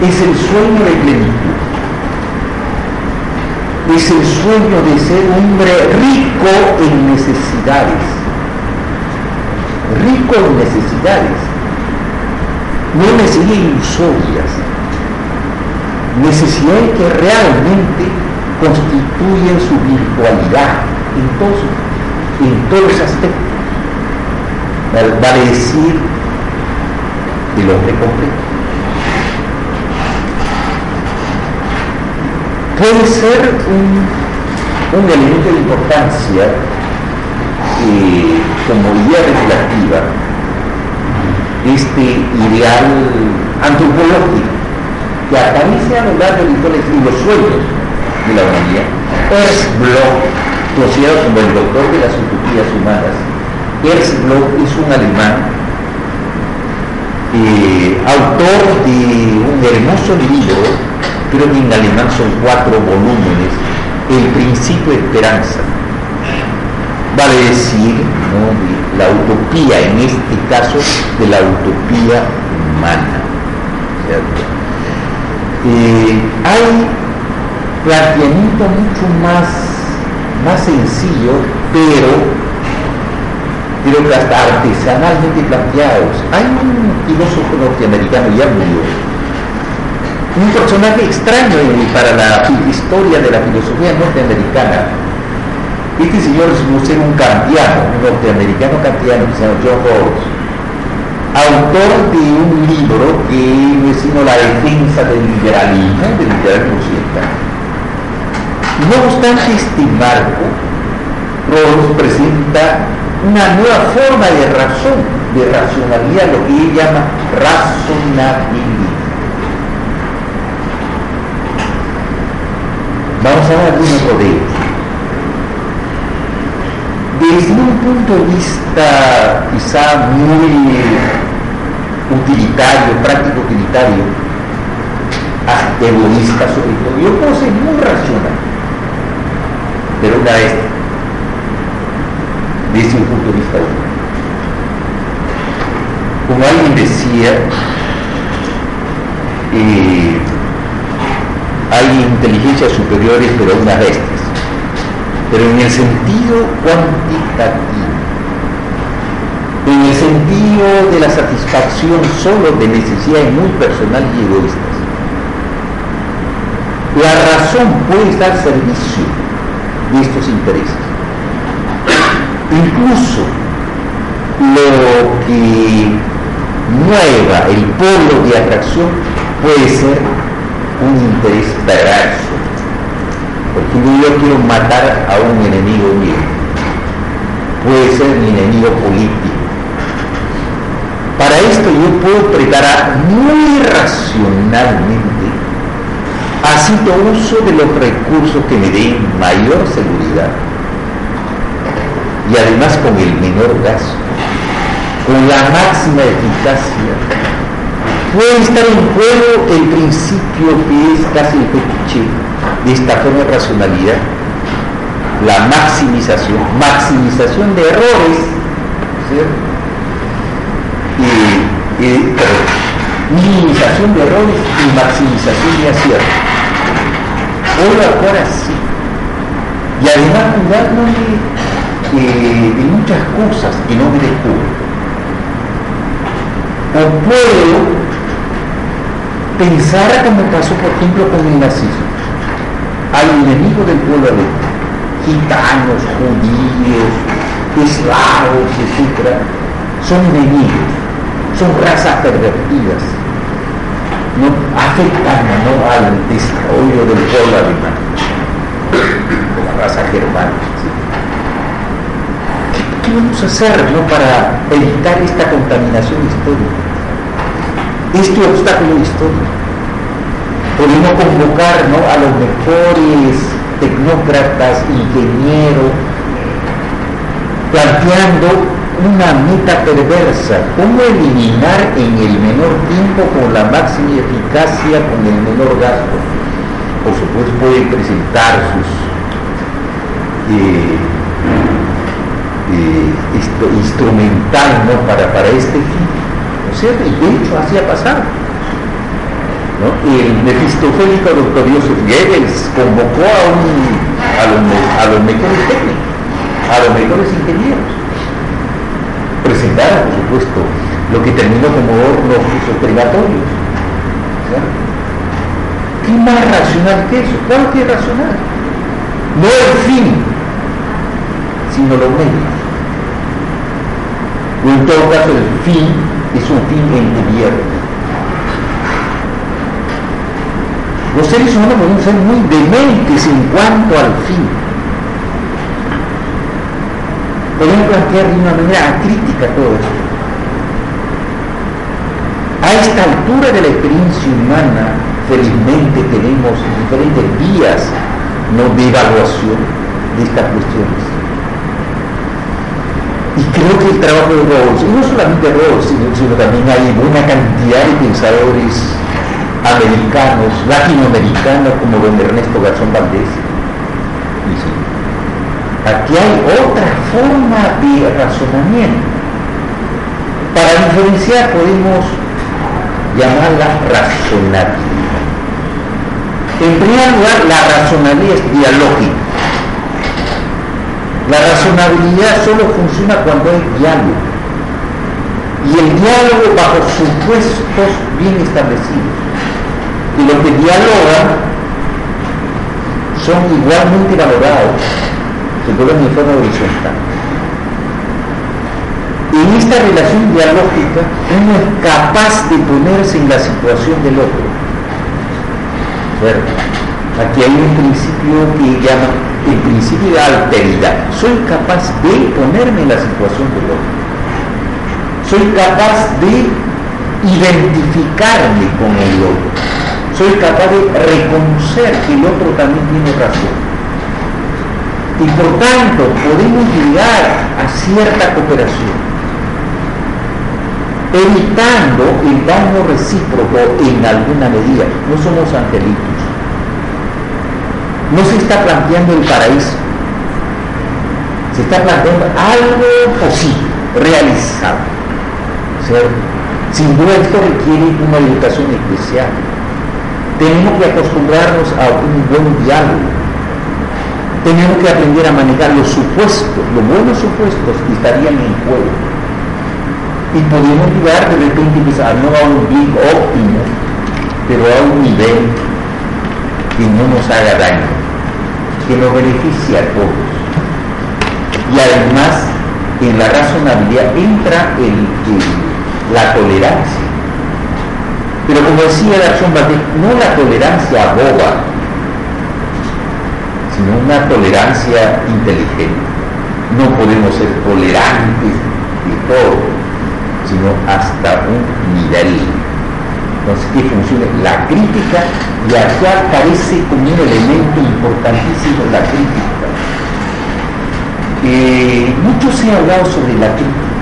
Es el sueño de plenitud. Es el sueño de ser hombre rico en necesidades. Rico en necesidades no necesidades ilusorias, necesidades que realmente constituyen su virtualidad en todos, en todos los aspectos. Vale decir el hombre completo. Puede ser un, un elemento de importancia eh, como idea regulativa este ideal antropológico que aparece a lo largo de y los sueños de la humanidad. Ernst Bloch, considerado como el doctor de las utopías humanas, Ernst Bloch es un alemán, eh, autor de un hermoso libro, creo que en alemán son cuatro volúmenes, El principio de esperanza. Vale decir de la utopía, en este caso de la utopía humana. Eh, hay planteamientos mucho más, más sencillos, pero creo que hasta artesanalmente planteados. Hay un filósofo norteamericano, ya murió, un personaje extraño para la historia de la filosofía norteamericana, este señor ser un kantiano, un norteamericano kantiano que se llama John Rawls, autor de un libro que es sino la defensa del liberalismo, del liberalismo occidental. No obstante este marco, Rawls presenta una nueva forma de razón, de racionalidad, lo que él llama razonabilidad. Vamos a ver algunos de ellos desde un punto de vista quizá muy utilitario, práctico utilitario, hasta egoísta sobre todo, yo puedo ser muy racional, pero una vez, desde un punto de vista humano. Como alguien decía, eh, hay inteligencias superiores pero unas bestias, pero en el sentido cuantitativo, en el sentido de la satisfacción solo de necesidades muy personales y egoístas. La razón puede estar al servicio de estos intereses. Incluso lo que mueva el polo de atracción puede ser un interés perverso. Por ejemplo, yo quiero matar a un enemigo mío. Puede ser mi enemigo político. Para esto yo puedo preparar muy racionalmente, haciendo uso de los recursos que me den mayor seguridad y además con el menor gasto, con la máxima eficacia puede estar en juego el principio que es casi el fetiche de esta forma racionalidad, la maximización, maximización de errores. Y, minimización de errores y maximización de aciertos. Puedo actuar así. Y además cuidándome eh, de muchas cosas que no me descubren. O puedo pensar como pasó por ejemplo con el nazismo. Hay enemigos del pueblo alemán, gitanos, judíos, eslavos, etc. Son enemigos, son razas pervertidas, no afectan ¿no? al desarrollo del pueblo alemán, de la raza germana. ¿Qué, ¿Qué, vamos a hacer ¿no? para evitar esta contaminación histórica? este obstáculo histórico. Podemos convocar ¿no? a los mejores tecnócratas, ingenieros, planteando una meta perversa, cómo eliminar en el menor tiempo con la máxima eficacia, con el menor gasto. Por supuesto pueden presentar sus eh, eh, ¿no? para, para este fin ¿cierto? Y de hecho así ha pasado. ¿No? El mefistofélico doctor Joseph Goebbels convocó a, los, a mejores técnicos, a los mejores ingenieros. Presentaron, por supuesto, lo que terminó como hornos crematorios. ¿Qué más racional que eso? Claro que es racional. No el fin, sino los medios. En todo caso el fin es un fin encubierto. Los seres humanos podemos ser muy dementes en cuanto al fin. Podemos plantear de una manera crítica todo esto. A esta altura de la experiencia humana, felizmente tenemos diferentes vías ¿no? de evaluación de estas cuestiones. Y creo que el trabajo de Rawls, y no solamente Rawls, sino, sino, también hay una cantidad de pensadores americanos, latinoamericanos, como don Ernesto Garzón Valdés. Aquí hay otra forma de razonamiento. Para diferenciar podemos llamarla razonabilidad. En primer lugar, la razonabilidad es dialógica. La razonabilidad solo funciona cuando hay diálogo. Y el diálogo bajo supuestos bien establecidos. Y los que dialogan son igualmente valorados, se ponen en forma horizontal. En esta relación dialógica uno es capaz de ponerse en la situación del otro. ¿Cierto? Aquí hay un principio que llama el principio de alteridad. Soy capaz de ponerme en la situación del otro. Soy capaz de identificarme con el otro. Soy capaz de reconocer que el otro también tiene razón. Y por tanto podemos llegar a cierta cooperación, evitando el daño recíproco en alguna medida. No somos angelitos no se está planteando el paraíso, Se está planteando algo posible, realizable. ¿cierto? Sin esto requiere una educación especial. Tenemos que acostumbrarnos a un buen diálogo. Tenemos que aprender a manejar los supuestos, los buenos supuestos que estarían en juego. Y podemos llegar de repente pues, a no a un bien óptimo, pero a un nivel que no nos haga daño, que nos beneficie a todos. Y además, en la razonabilidad entra la tolerancia. Pero como decía García Valdés, no la tolerancia boba, sino una tolerancia inteligente. No podemos ser tolerantes de todo, sino hasta un nivel. Entonces, que funcione la crítica y acá aparece como un elemento importantísimo la crítica. Eh, mucho se ha hablado sobre la crítica.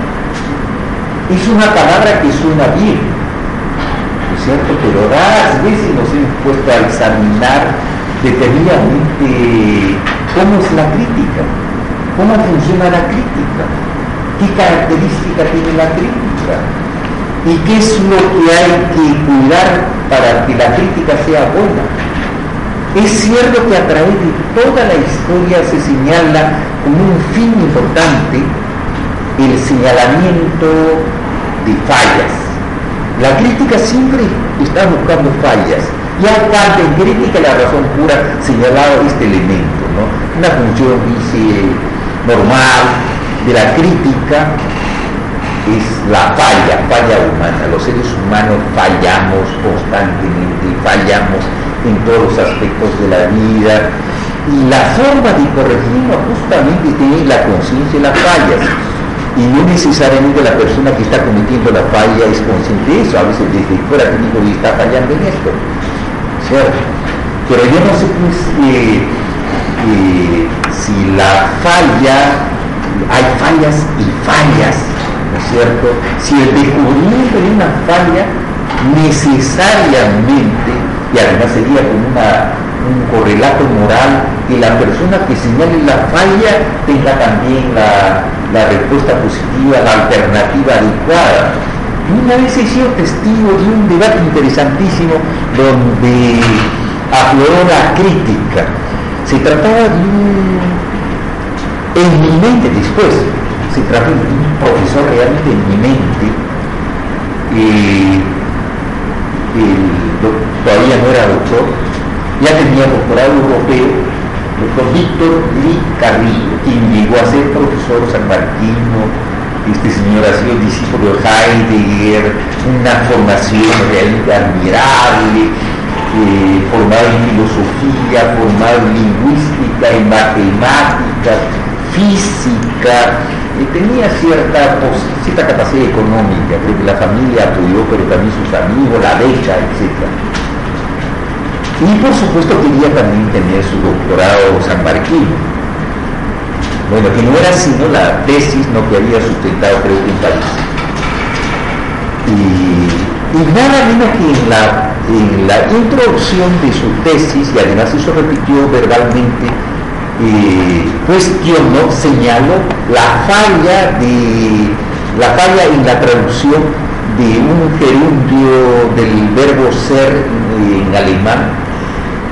Es una palabra que suena bien, ¿no es cierto? Pero raras veces nos hemos puesto a examinar detenidamente cómo es la crítica, cómo funciona la crítica, qué característica tiene la crítica y qué es lo que hay que cuidar para que la crítica sea buena. Es cierto que a través de toda la historia se señala como un fin importante el señalamiento de fallas. La crítica siempre está buscando fallas. Y acá en crítica la razón pura señalaba este elemento, ¿no? Una función dice normal de la crítica es la falla, falla humana. Los seres humanos fallamos constantemente, fallamos en todos los aspectos de la vida. Y la forma de corregirlo justamente tiene la conciencia de las fallas. Y no necesariamente la persona que está cometiendo la falla es consciente de eso. A veces desde fuera te digo, está fallando en esto. ¿Cierto? Pero yo no sé pues, si la falla, hay fallas y fallas, ¿no es cierto? Si el descubrimiento de una falla necesariamente, y además sería como una, un correlato moral, que la persona que señale la falla tenga también la, respuesta positiva, la alternativa adecuada. Una vez he sido testigo de un debate interesantísimo donde afloró la crítica. Se trataba de un eminente después, se trató de un profesor realmente eminente, eh, todavía no era doctor, ya tenía doctorado europeo, doctor Víctor Lee Carrillo, quien llegó a ser profesor sanmarquino, este señor ha sido discípulo de Heidegger, una formación realmente admirable, eh, formado en filosofía, formado en lingüística, en matemáticas, física, eh, tenía cierta, cierta capacidad económica, creo que la familia apoyó, pero también sus amigos, la beca, etc. Y por supuesto quería también tener su doctorado sanmarquino. Bueno, que no era sino la tesis no que había sustentado creo que en París. Y, y nada menos que en la, en la introducción de su tesis, y además eso repitió verbalmente, cuestionó, señaló la falla de la falla en la traducción de un gerundio del verbo ser en alemán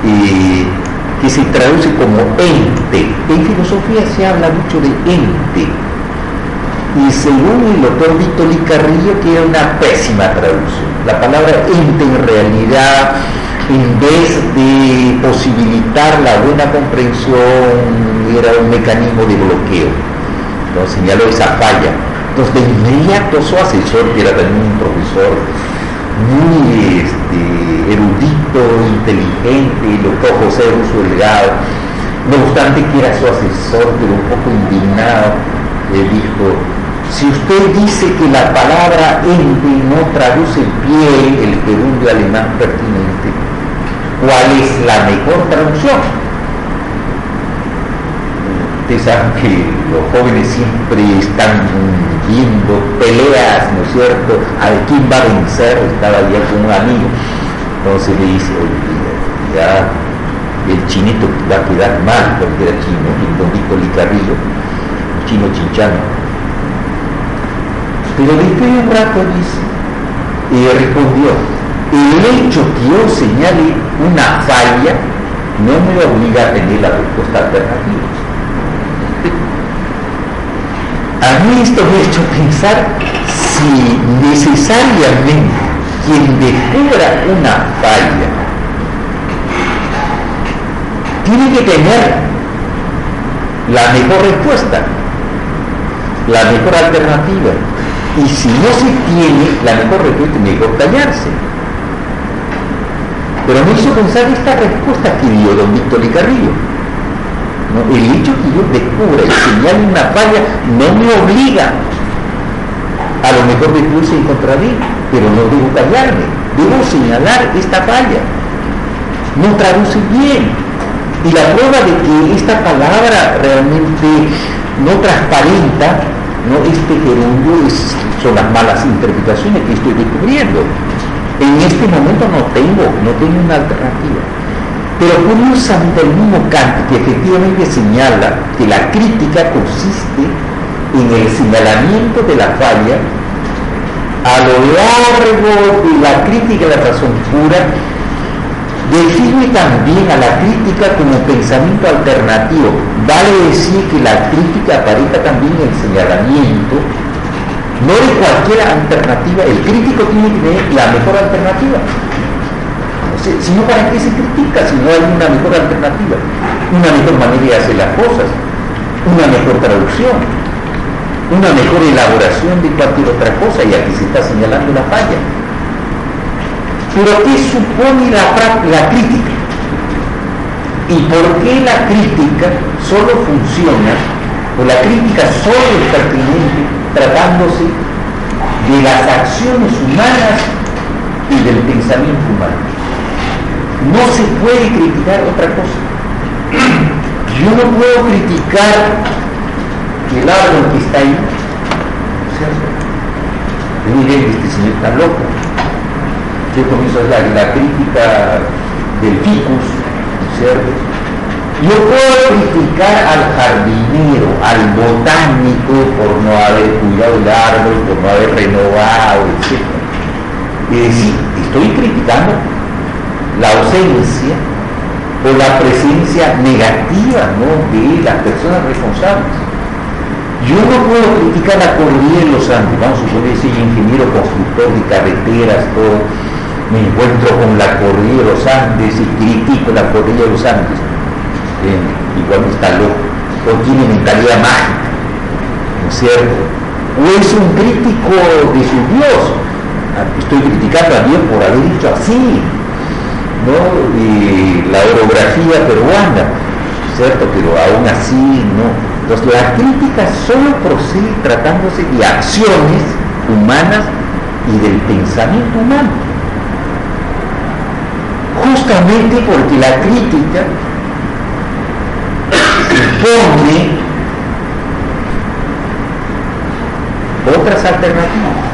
eh, que se traduce como ente. En filosofía se habla mucho de ente. Y según el doctor Víctor Lee Carrillo, que era una pésima traducción. La palabra ente en realidad, en vez de posibilitar la buena comprensión, era un mecanismo de bloqueo. Entonces señaló esa falla. Entonces de inmediato su asesor, que era también un profesor muy este, erudito, inteligente, el doctor José Russo Delgado, no obstante que era su asesor, pero un poco indignado, le dijo, si usted dice que la palabra ente no traduce bien el gerundio alemán pertinente, ¿cuál es la mejor traducción? Saben que los jóvenes siempre están viendo peleas, ¿no es cierto? A quién va a vencer, estaba ya con un amigo. Entonces le dice, oye, ya el chinito va a quedar mal porque era chino, y don Víctor Carrillo. chino chinchano. Pero después de un rato dice, y respondió, el hecho que yo señale una falla no me obliga a tener la respuesta alternativa. A mí esto me ha hecho pensar si necesariamente quien descubra una falla tiene que tener la mejor respuesta, la mejor alternativa. Y si no se tiene la mejor respuesta, es mejor callarse. Pero me hizo pensar esta respuesta que dio don Víctor y Carrillo. ¿No? El hecho que yo descubra y señale una falla no me obliga. A lo mejor después se encontraré, pero no debo callarme. Debo señalar esta falla. No traduce bien. Y la prueba de que esta palabra realmente no transparenta ¿no? este gerundio es, son las malas interpretaciones que estoy descubriendo. En este momento no tengo, no tengo una alternativa. Pero curiosamente el mismo Kant que efectivamente señala que la crítica consiste en el señalamiento de la falla a lo largo de la crítica de la razón pura define también a la crítica como pensamiento alternativo. Vale decir que la crítica aparezca también en el señalamiento, no de cualquier alternativa. El crítico tiene que tener la mejor alternativa. Si no, ¿para qué se critica si no hay una mejor alternativa? Una mejor manera de hacer las cosas, una mejor traducción, una mejor elaboración de cualquier otra cosa y aquí se está señalando la falla. Pero ¿qué supone la, la crítica? ¿Y por qué la crítica solo funciona, o la crítica solo es pertinente tratándose de las acciones humanas y del pensamiento humano? No se puede criticar otra cosa. Yo no puedo criticar el árbol que está ahí, ¿cierto? Miren, este señor está loco. Yo comienzo la, la crítica del ficus, ¿cierto? Yo puedo criticar al jardinero, al botánico por no haber cuidado el árbol, por no haber renovado, etc. Y decir, estoy criticando la ausencia o la presencia negativa de las personas responsables. Yo no puedo criticar la cordillera de los Andes, vamos a suponer soy ingeniero constructor de carreteras, todo, me encuentro con la cordillera de los Andes y critico la cordillera de los Andes. Igual está loco, o tiene mentalidad mágica, ¿no es cierto? O es un crítico de su Dios. Estoy criticando a Dios por haber dicho así, ¿no? Y la orografía peruana, ¿cierto? Pero aún así no. Entonces la crítica solo procede tratándose de acciones humanas y del pensamiento humano. Justamente porque la crítica supone otras alternativas.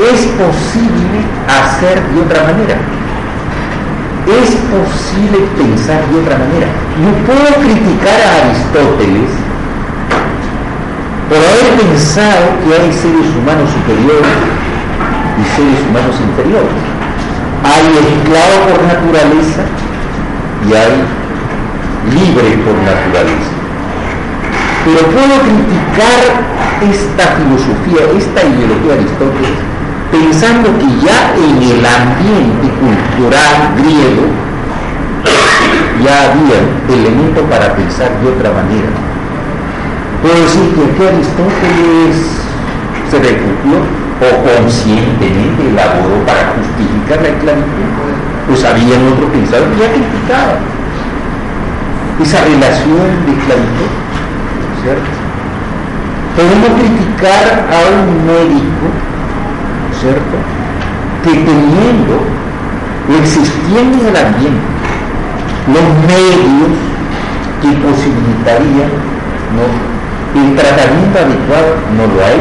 Es posible hacer de otra manera es posible pensar de otra manera. Yo puedo criticar a Aristóteles por haber pensado que hay seres humanos superiores y seres humanos inferiores. Hay esclavo por naturaleza y hay libre por naturaleza. Pero puedo criticar esta filosofía, esta ideología de Aristóteles pensando que ya en el ambiente cultural griego ya había elementos para pensar de otra manera. Puedo decir que aquí Aristóteles se refugió o conscientemente elaboró para justificar la esclavitud, pues había otro pensador que ya criticaba esa relación de esclavitud, ¿cierto? Podemos criticar a un médico ¿cierto? Que teniendo existiendo en el ambiente los medios que posibilitarían ¿no? el tratamiento adecuado, no lo hay.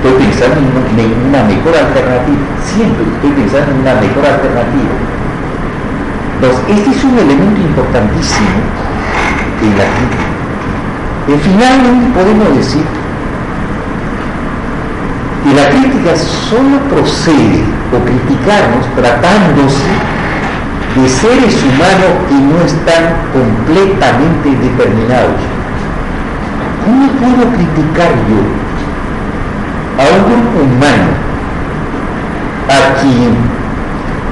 Estoy pensando en una mejor alternativa, siempre estoy pensando en una mejor alternativa. Entonces, este es un elemento importantísimo en la crítica. En finalmente podemos decir que la crítica solo procede o criticarnos tratándose de seres humanos que no están completamente determinados. ¿Cómo puedo criticar yo a un grupo humano a quien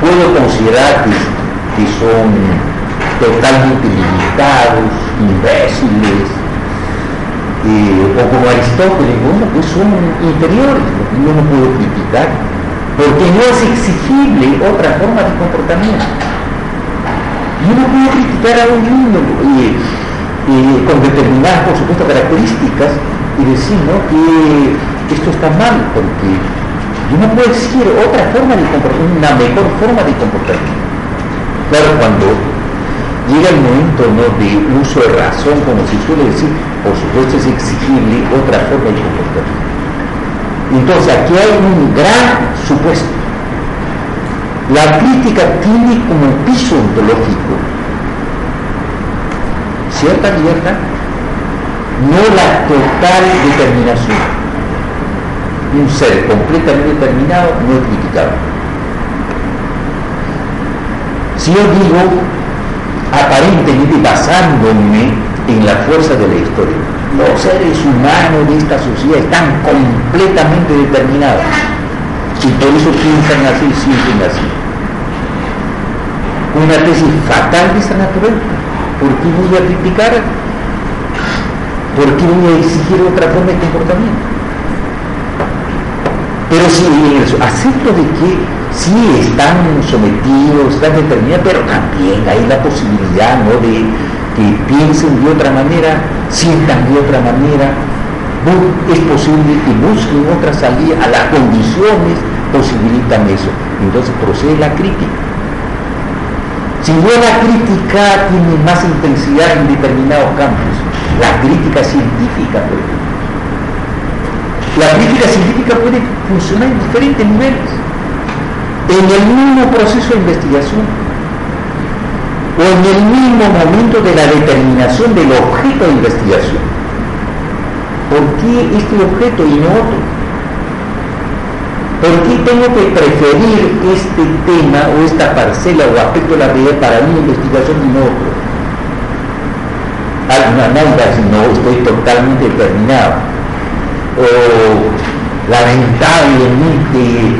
puedo considerar que, que son totalmente limitados, imbéciles, o como Aristóteles, bueno, pues son inferiores, yo no puedo criticar, porque no es exigible otra forma de comportamiento. Yo no puedo criticar a un niño con determinadas, por supuesto, características y decir ¿no? que esto está mal, porque yo no puedo exigir otra forma de comportamiento, una mejor forma de comportamiento. Claro, cuando llega el momento ¿no? de uso de razón, como se suele decir, por supuesto es exigible otra forma de comportamiento. Entonces aquí hay un gran supuesto la crítica tiene como piso ontológico cierta libertad, no la total determinación. Un ser completamente determinado no es criticable. Si yo digo, aparentemente basándome en la fuerza de la historia, los seres humanos de esta sociedad están completamente determinados y por eso piensan así, sienten así. Una tesis fatal de esa naturaleza. ¿Por qué voy a criticar? ¿Por qué voy a exigir otra forma de comportamiento? Pero si acepto de que sí están sometidos, están determinados, pero también hay la posibilidad ¿no? de que piensen de otra manera, sientan de otra manera, es posible que busquen otra salida a las condiciones posibilitan eso. Entonces procede la crítica. Si no la crítica tiene más intensidad en determinados campos, la crítica científica, por. La crítica científica puede funcionar en diferentes niveles. En el mismo proceso de investigación o en el mismo momento de la determinación del objeto de investigación. ¿Por qué este objeto y no otro? ¿Por qué tengo que preferir este tema o esta parcela o aspecto de la realidad para mi investigación y no otro? Alguna nada si no estoy totalmente determinado. O lamentablemente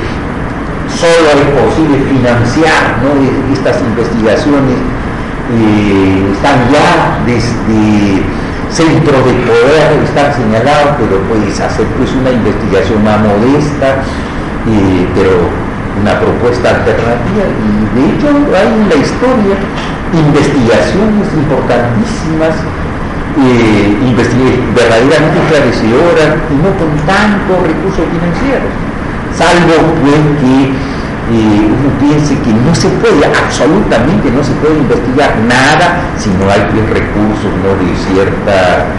solo es posible financiar ¿no? estas investigaciones eh, están ya desde centros de poder están señalados, pero puedes hacer pues una investigación más modesta, eh, pero una propuesta alternativa. Y de hecho hay en la historia investigaciones importantísimas, eh, verdaderamente esclarecedoras y no con tantos recursos financieros, salvo pues que eh, uno piense que no se puede, absolutamente no se puede investigar nada si no hay recursos ¿no? de cierta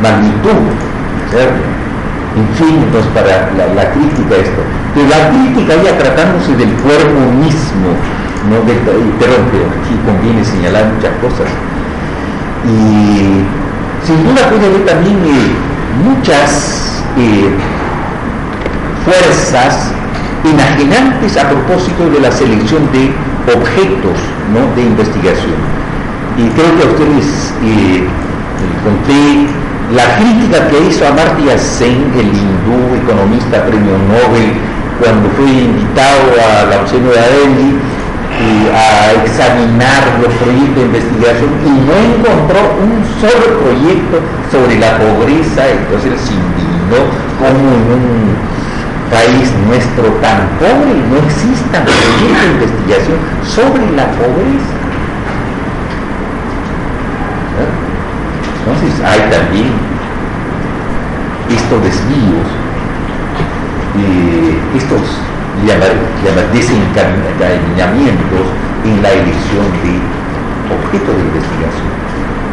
magnitud. ¿cierto? En fin, entonces para la, crítica esto. Pero la crítica ya tratándose del cuerpo mismo, no del, perdón, pero aquí conviene señalar muchas cosas. Y sin duda puede haber también eh, muchas eh, fuerzas enajenantes a propósito de la selección de objetos de investigación. Y creo que a ustedes eh, conté la crítica que hizo Amartya Sen, el hindú economista premio Nobel, cuando fue invitado a la Océano de Delhi a examinar los proyectos de investigación y no encontró un solo proyecto sobre la pobreza, entonces se indignó como en un país nuestro tan pobre no existan proyectos de investigación sobre la pobreza. Entonces hay también estos desvíos, eh, estos llamar, desencaminamientos en la elección de objetos de investigación.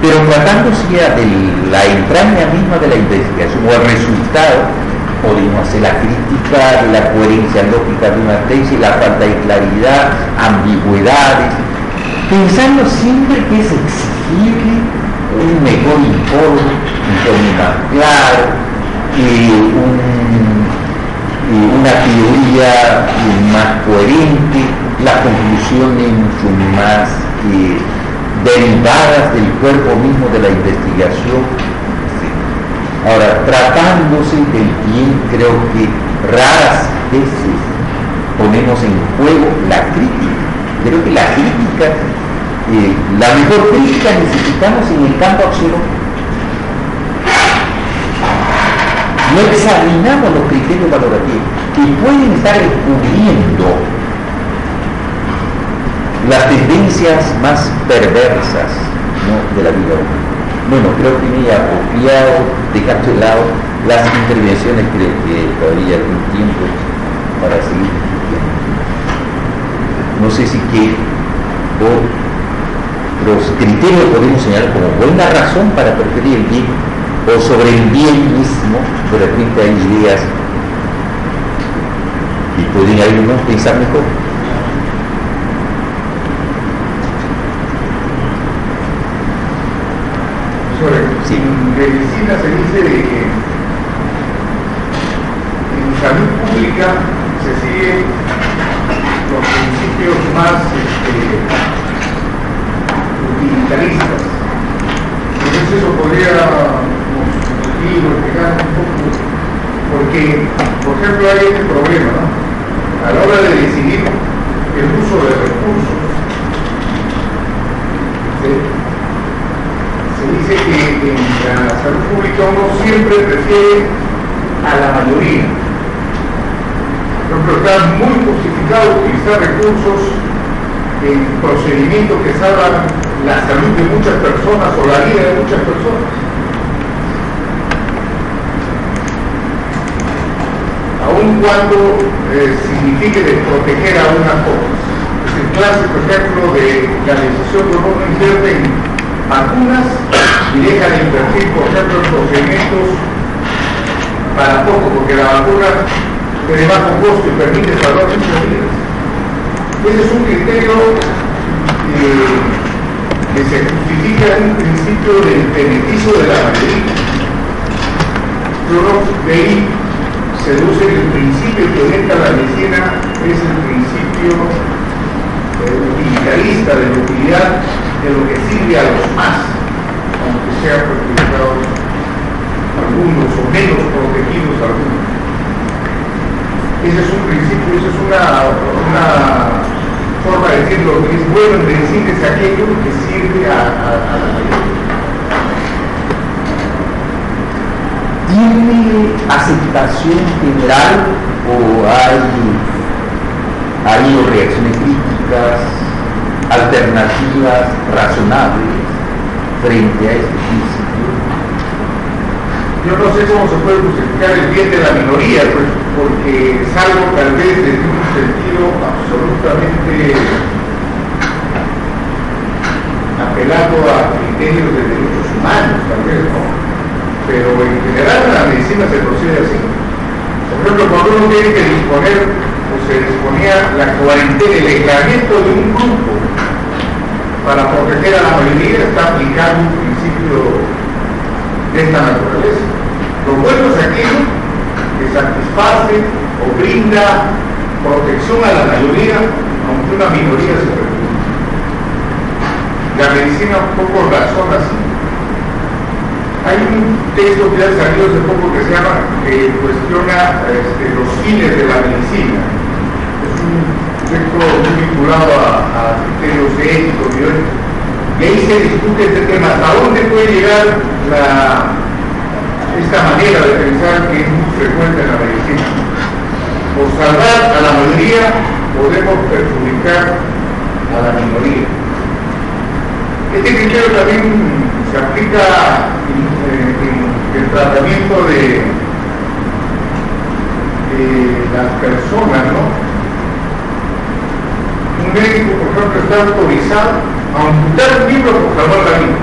Pero tratándose de la entraña misma de la investigación o el resultado, podemos hacer la crítica de la coherencia lógica de una tesis, la falta de claridad, ambigüedades, pensando siempre que es posible un mejor informe, un informe más claro, y un- y una teoría más coherente, las conclusiones mucho más eh, derivadas del cuerpo mismo de la investigación. Ahora, tratándose del bien, creo que raras veces ponemos en juego la crítica. Creo que la crítica, eh, la mejor crítica necesitamos en el campo absoluto. No examinamos los criterios valorativos que pueden estar descubriendo las tendencias más perversas de la vida humana. Bueno, creo que me he apropiado, dejando de lado las intervenciones, que todavía hay algún tiempo para seguir. No sé si que los criterios podemos señalar como buena razón para preferir el bien o sobre el bien mismo, de repente hay ideas y pueden algunos pensar mejor. En medicina se dice de que en salud pública se siguen los principios más este, utilitaristas. Entonces eso podría explicar un poco, porque, por ejemplo, hay este problema, ¿no? A la hora de decidir el uso de recursos, ¿sí? Que en la salud pública uno siempre prefiere a la mayoría. Por ejemplo, está muy justificado utilizar recursos en procedimientos que salvan la salud de muchas personas o la vida de muchas personas. Aun cuando eh, signifique desproteger a unas cosas. Es el clásico ejemplo de la decisión que uno invierte en vacunas y deja de invertir, por ejemplo, en procedimientos para poco, porque la vacuna de bajo costo y permite salvar muchas vidas. Ese es un criterio eh, que se justifica en un principio del beneficio de la mayoría. Luego de ahí se deduce que el principio que orienta la medicina es el principio eh, utilitarista de la utilidad de lo que sirve a los más, sean perjudicados algunos o menos protegidos algunos. Ese es un principio, esa es una, una forma de decir lo que es bueno en medicina es aquello que sirve a, a, la mayoría. ¿Tiene aceptación general o hay, ha habido reacciones críticas, alternativas, razonables frente a este principio? Yo no sé cómo se puede justificar el bien de la minoría, pues, porque es algo tal vez desde un sentido absolutamente apelando a criterios de derechos humanos, tal vez, ¿no? Pero en general en la medicina se procede así. Por ejemplo, cuando uno tiene que disponer, o se disponía la cuarentena, el aislamiento de un grupo para proteger a la mayoría, está aplicando un principio de esta naturaleza. Lo bueno es aquello que satisface o brinda protección a la mayoría, aunque una minoría se perjudique. La medicina un poco razona así. Hay un texto que ha salido hace poco que se llama, que cuestiona este, los fines de la medicina. Texto muy vinculado a, a criterios éticos y éticos. Y ahí se discute este tema, hasta dónde puede llegar esta manera de pensar que es muy frecuente en la medicina. Por salvar a la mayoría podemos perjudicar a la minoría. Este criterio también se aplica en, en el tratamiento de las personas, ¿no? Un médico, por ejemplo, está autorizado a amputar un miembro por salvar la vida.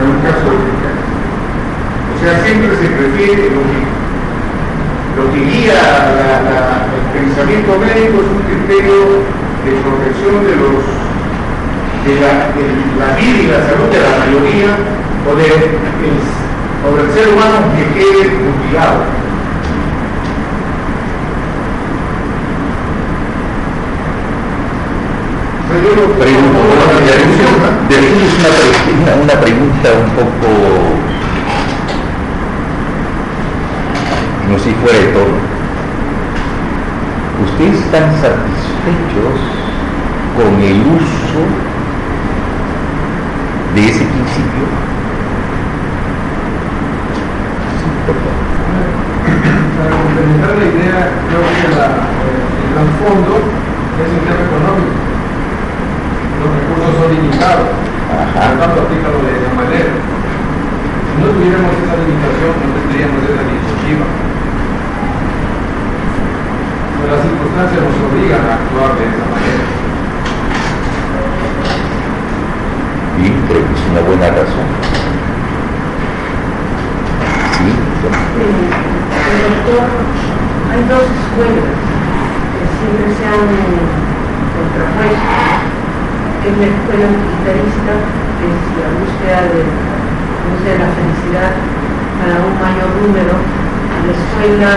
En un caso de urgencia. O sea, siempre se prefiere lo que, lo que guía el pensamiento médico es un criterio de protección de los de la, de la vida y la salud de la mayoría o, de, el- o del ser humano que quede mutilado. O sea, yo lo- Pregunto, como la de discusión, ¿no? repente es una, pre- una- una pregunta un poco, no si fuera de todo. ¿Ustedes están satisfechos con el uso de ese principio? Para complementar la idea, creo que la- el trasfondo es un tema económico. Recursos son limitados, Ajá. por lo tanto aplícalo de esa manera. Si no tuviéramos esa limitación, no tendríamos esa iniciativa. Pero las circunstancias nos obligan a actuar de esa manera. Sí, creo que es una buena razón. Sí. Eh, doctor, hay dos escuelas que siempre se han eh, contrapuesto, es la escuela utilitarista, que es la búsqueda de, la felicidad para un mayor número, y la escuela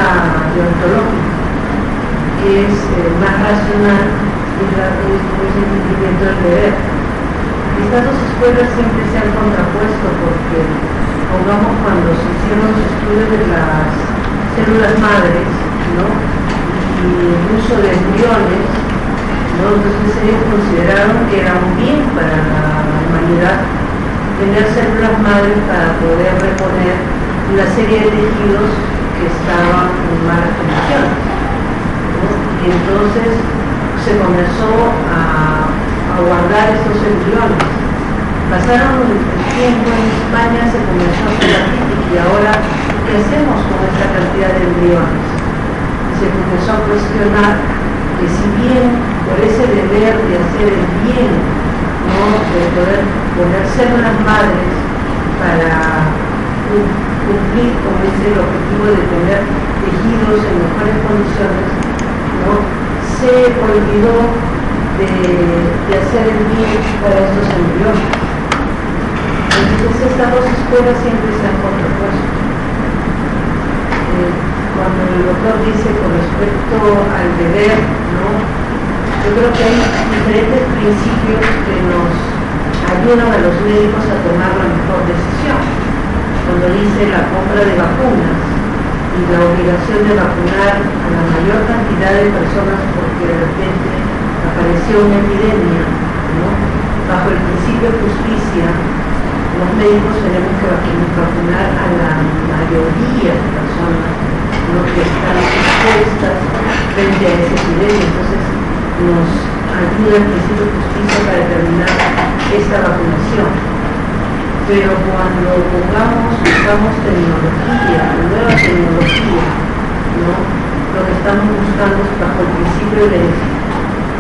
deontológica, que es eh, más racional y la, el cumplimiento del deber. Estas dos escuelas siempre se han contrapuesto porque, pongamos, cuando se hicieron los estudios de las células madres, ¿no? Y el uso de embriones. Entonces ellos consideraron que era un bien para la humanidad tener células madres para poder reponer una serie de tejidos que estaban en malas condiciones. Y entonces se comenzó a, a guardar estos embriones. Pasaron el tiempo en España, se comenzó a hacer la crítica y ahora, ¿qué hacemos con esta cantidad de embriones? Se comenzó a cuestionar que si bien por ese deber de hacer el bien, ¿no? de poder poner células madres para cu- cumplir con ese objetivo de tener tejidos en mejores condiciones, ¿no? se olvidó de, de hacer el bien para estos embriones. Entonces estas dos escuelas siempre se han contrapuesto. Eh, cuando el doctor dice con respecto al deber, yo creo que hay diferentes principios que nos ayudan a los médicos a tomar la mejor decisión. Cuando dice la compra de vacunas y la obligación de vacunar a la mayor cantidad de personas porque de repente apareció una epidemia, ¿no? bajo el principio de justicia, los médicos tenemos que vacu- vacunar a la mayoría de personas ¿no? que están expuestas frente a esa epidemia. Entonces nos ayuda el principio de justicia para determinar esta vacunación. Pero cuando pongamos, usamos tecnología, nueva tecnología, ¿no? lo que estamos buscando es bajo el principio de benefic-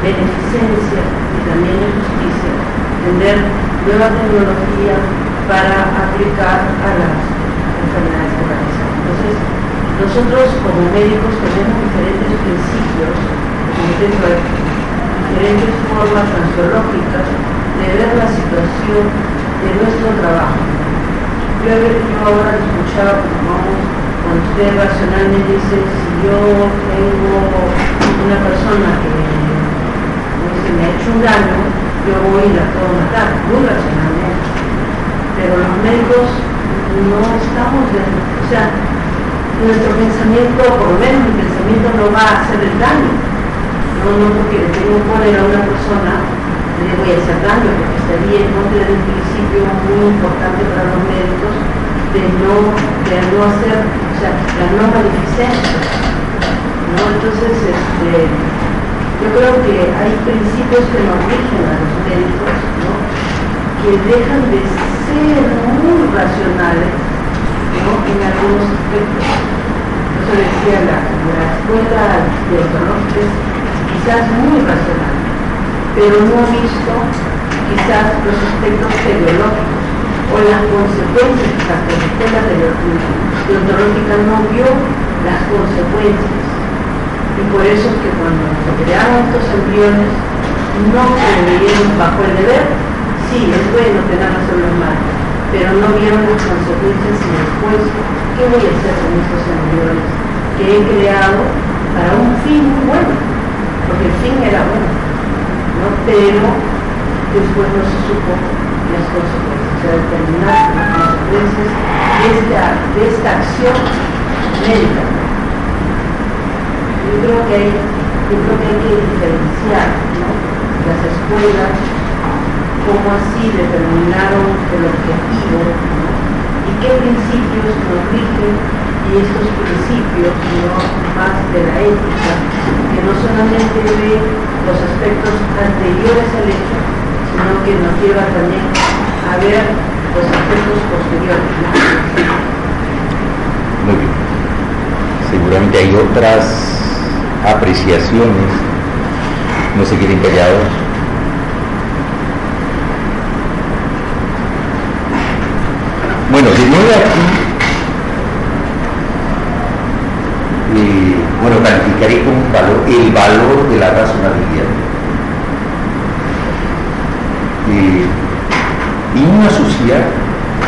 beneficencia y también de justicia, tener nueva tecnología para aplicar a las enfermedades organizadas. Entonces, nosotros como médicos tenemos diferentes principios, diferentes, formas ansiológicas de ver la situación de nuestro trabajo. Yo, yo ahora vamos, cuando usted racionalmente dice, si yo tengo una persona que me ha hecho un daño, yo voy y la puedo matar, muy racionalmente. Pero los médicos no estamos, de, o sea, nuestro pensamiento, por lo menos mi pensamiento no va a hacer el daño. No, no porque le tengo cólera a una persona, le voy a hacer daño, porque estaría en contra de un principio muy importante para los médicos de no, de no hacer, o sea, la no. ¿no? Entonces, este, yo creo que hay principios que nos rigen a los médicos, ¿no? que dejan de ser muy racionales en algunos aspectos. Eso decía, la, la escuela de es quizás muy racional, pero no ha visto quizás los aspectos teleológicos o las consecuencias, las escuela deontológica no vio las consecuencias. Y por eso es que cuando se crearon estos embriones no se veían bajo el deber, sí, es bueno tener las obras malas, pero no vieron las consecuencias y después, ¿qué voy a hacer con estos servidores que he creado para un fin muy bueno? Porque el fin era bueno, ¿no? pero después no se supo las consecuencias, se determinaron las consecuencias de esta, de esta acción médica. Yo creo que hay, yo creo que, hay que diferenciar las escuelas, cómo así determinaron el objetivo y qué principios nos rigen y estos principios no más de la ética, que no solamente ve los aspectos anteriores al hecho, sino que nos lleva también a ver los aspectos posteriores. Muy bien. Seguramente hay otras apreciaciones. No se queden callados. Bueno, nuevo aquí, bueno, calificaré como un valor, el valor de la razonabilidad. Eh, en una sociedad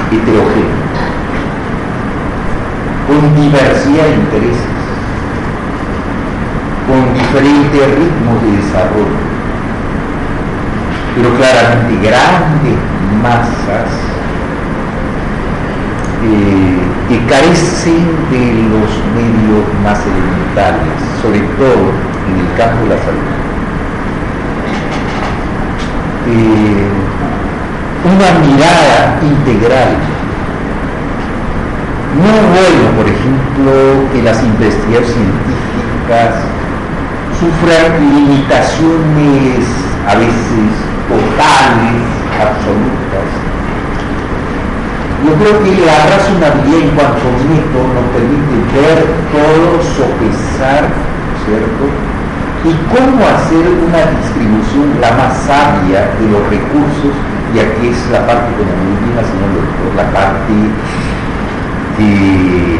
heterogénea, con diversidad de intereses, con diferentes ritmos de desarrollo, pero claramente grandes masas eh, que carecen de los medios más elementales, sobre todo en el campo de la salud. Eh, una mirada integral. No bueno, por ejemplo, que las investigaciones científicas sufran limitaciones a veces totales, absolutas. Yo creo que la razonabilidad en cuanto a nos permite ver todo, sopesar, ¿cierto? Y cómo hacer una distribución la más sabia de los recursos, y aquí es la parte, muy bien la señora doctor, la parte que,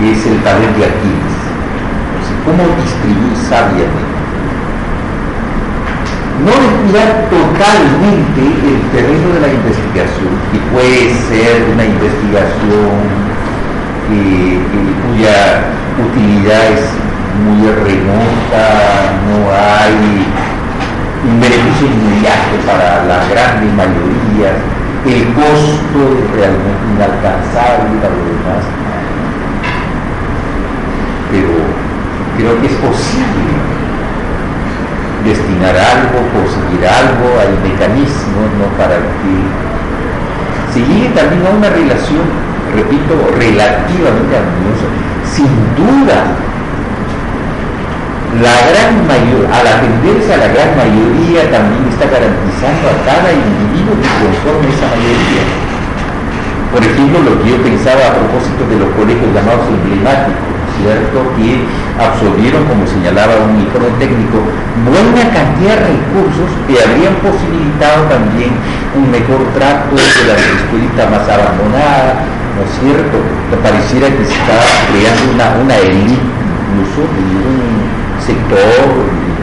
que es el taller de Aquiles. O cómo distribuir sabiamente no descuidar totalmente el terreno de la investigación, que puede ser una investigación cuya utilidad es muy remota, no hay un beneficio inmediato para la grandes mayoría, el costo es realmente inalcanzable para los demás, pero creo que es posible destinar algo, conseguir algo, hay mecanismos ¿no? para que se llegue también a una relación, repito, relativamente armoniosa. Sin duda, la gran mayoría, al atenderse a la gran mayoría, también está garantizando a cada individuo que conforme esa mayoría. Por ejemplo, lo que yo pensaba a propósito de los colegios llamados emblemáticos, ¿cierto? Que absorbieron, como señalaba un informe técnico, buena cantidad de recursos que habrían posibilitado también un mejor trato de las escuelitas más abandonadas, ¿no es cierto? Que pareciera que se está creando una, una élite incluso de un sector,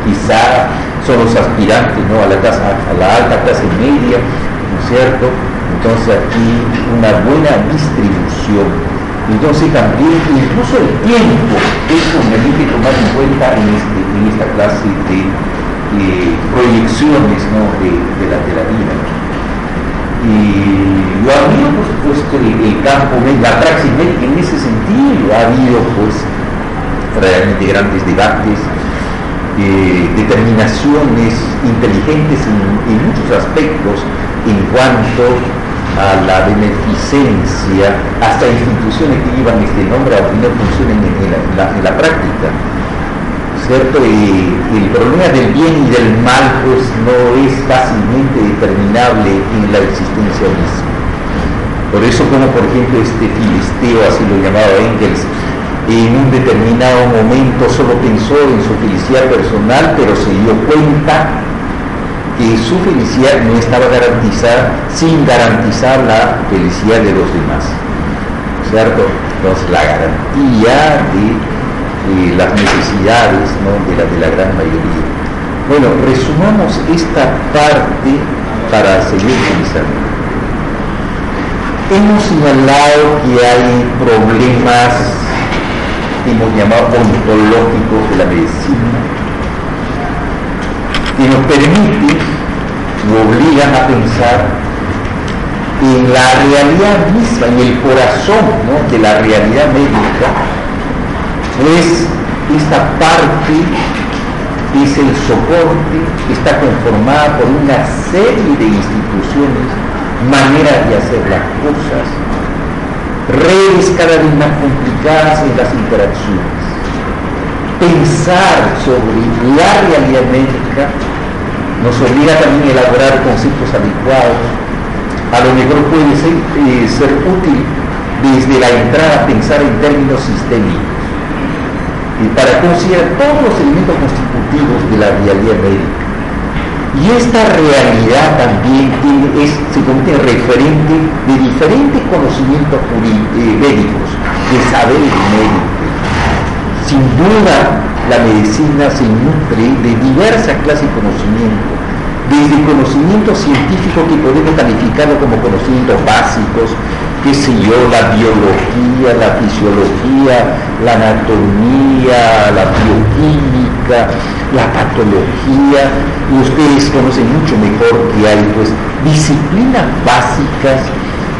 quizá son los aspirantes ¿no? a, la a la alta clase media, ¿no es cierto? Entonces aquí una buena distribución entonces también incluso el tiempo es hay que tomar en cuenta en, este, esta clase de proyecciones ¿no? de, de, la, de vida. Y yo admiro, por supuesto, el, el campo, la praxis médica en ese sentido. Ha habido, pues, realmente grandes debates, eh, determinaciones inteligentes en, en muchos aspectos en cuanto a la beneficencia, hasta instituciones que llevan este nombre a no funcionen en la, en la, práctica. ¿Cierto? El problema del bien y del mal pues no es fácilmente determinable en la existencia misma. Por eso como por ejemplo este filisteo, así lo llamaba Engels, en un determinado momento solo pensó en su felicidad personal, pero se dio cuenta que su felicidad no estaba garantizada sin garantizar la felicidad de los demás. ¿Cierto? Entonces la garantía de, las necesidades ¿no? de, la, de la gran mayoría. Bueno, resumamos esta parte para seguir utilizando. Hemos señalado que hay problemas que hemos llamado ontológicos de la medicina que nos permiten o obligan a pensar en la realidad misma, en el corazón ¿no? de la realidad médica, es esta parte, es el soporte está conformada por una serie de instituciones, maneras de hacer las cosas, redes cada vez más complicadas en las interacciones. Pensar sobre la realidad médica nos obliga también a elaborar conceptos adecuados. A lo mejor puede ser, eh, útil desde la entrada a pensar en términos sistémicos y para considerar todos los elementos constitutivos de la realidad médica. Y esta realidad también tiene, es, se convierte en referente de diferentes conocimientos eh, médicos, de saberes médicos. Sin duda, la medicina se nutre de diversas clases de conocimientos, desde conocimientos científicos que podemos calificarlo como conocimientos básicos, qué sé yo, la biología, la fisiología, la anatomía, la bioquímica, la patología, y ustedes conocen mucho mejor que hay pues disciplinas básicas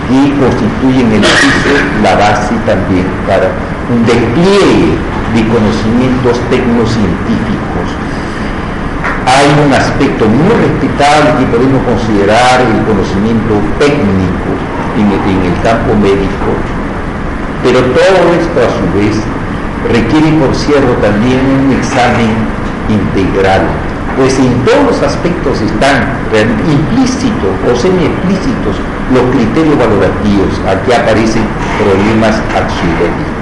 que constituyen el piso, la base también para un despliegue de conocimientos tecnocientíficos. Hay un aspecto muy respetable que podemos considerar el conocimiento técnico, en el, campo médico, pero todo esto a su vez requiere, por cierto, también un examen integral, pues en todos los aspectos están implícitos o semi-explícitos los criterios valorativos, aquí aparecen problemas axiológicos.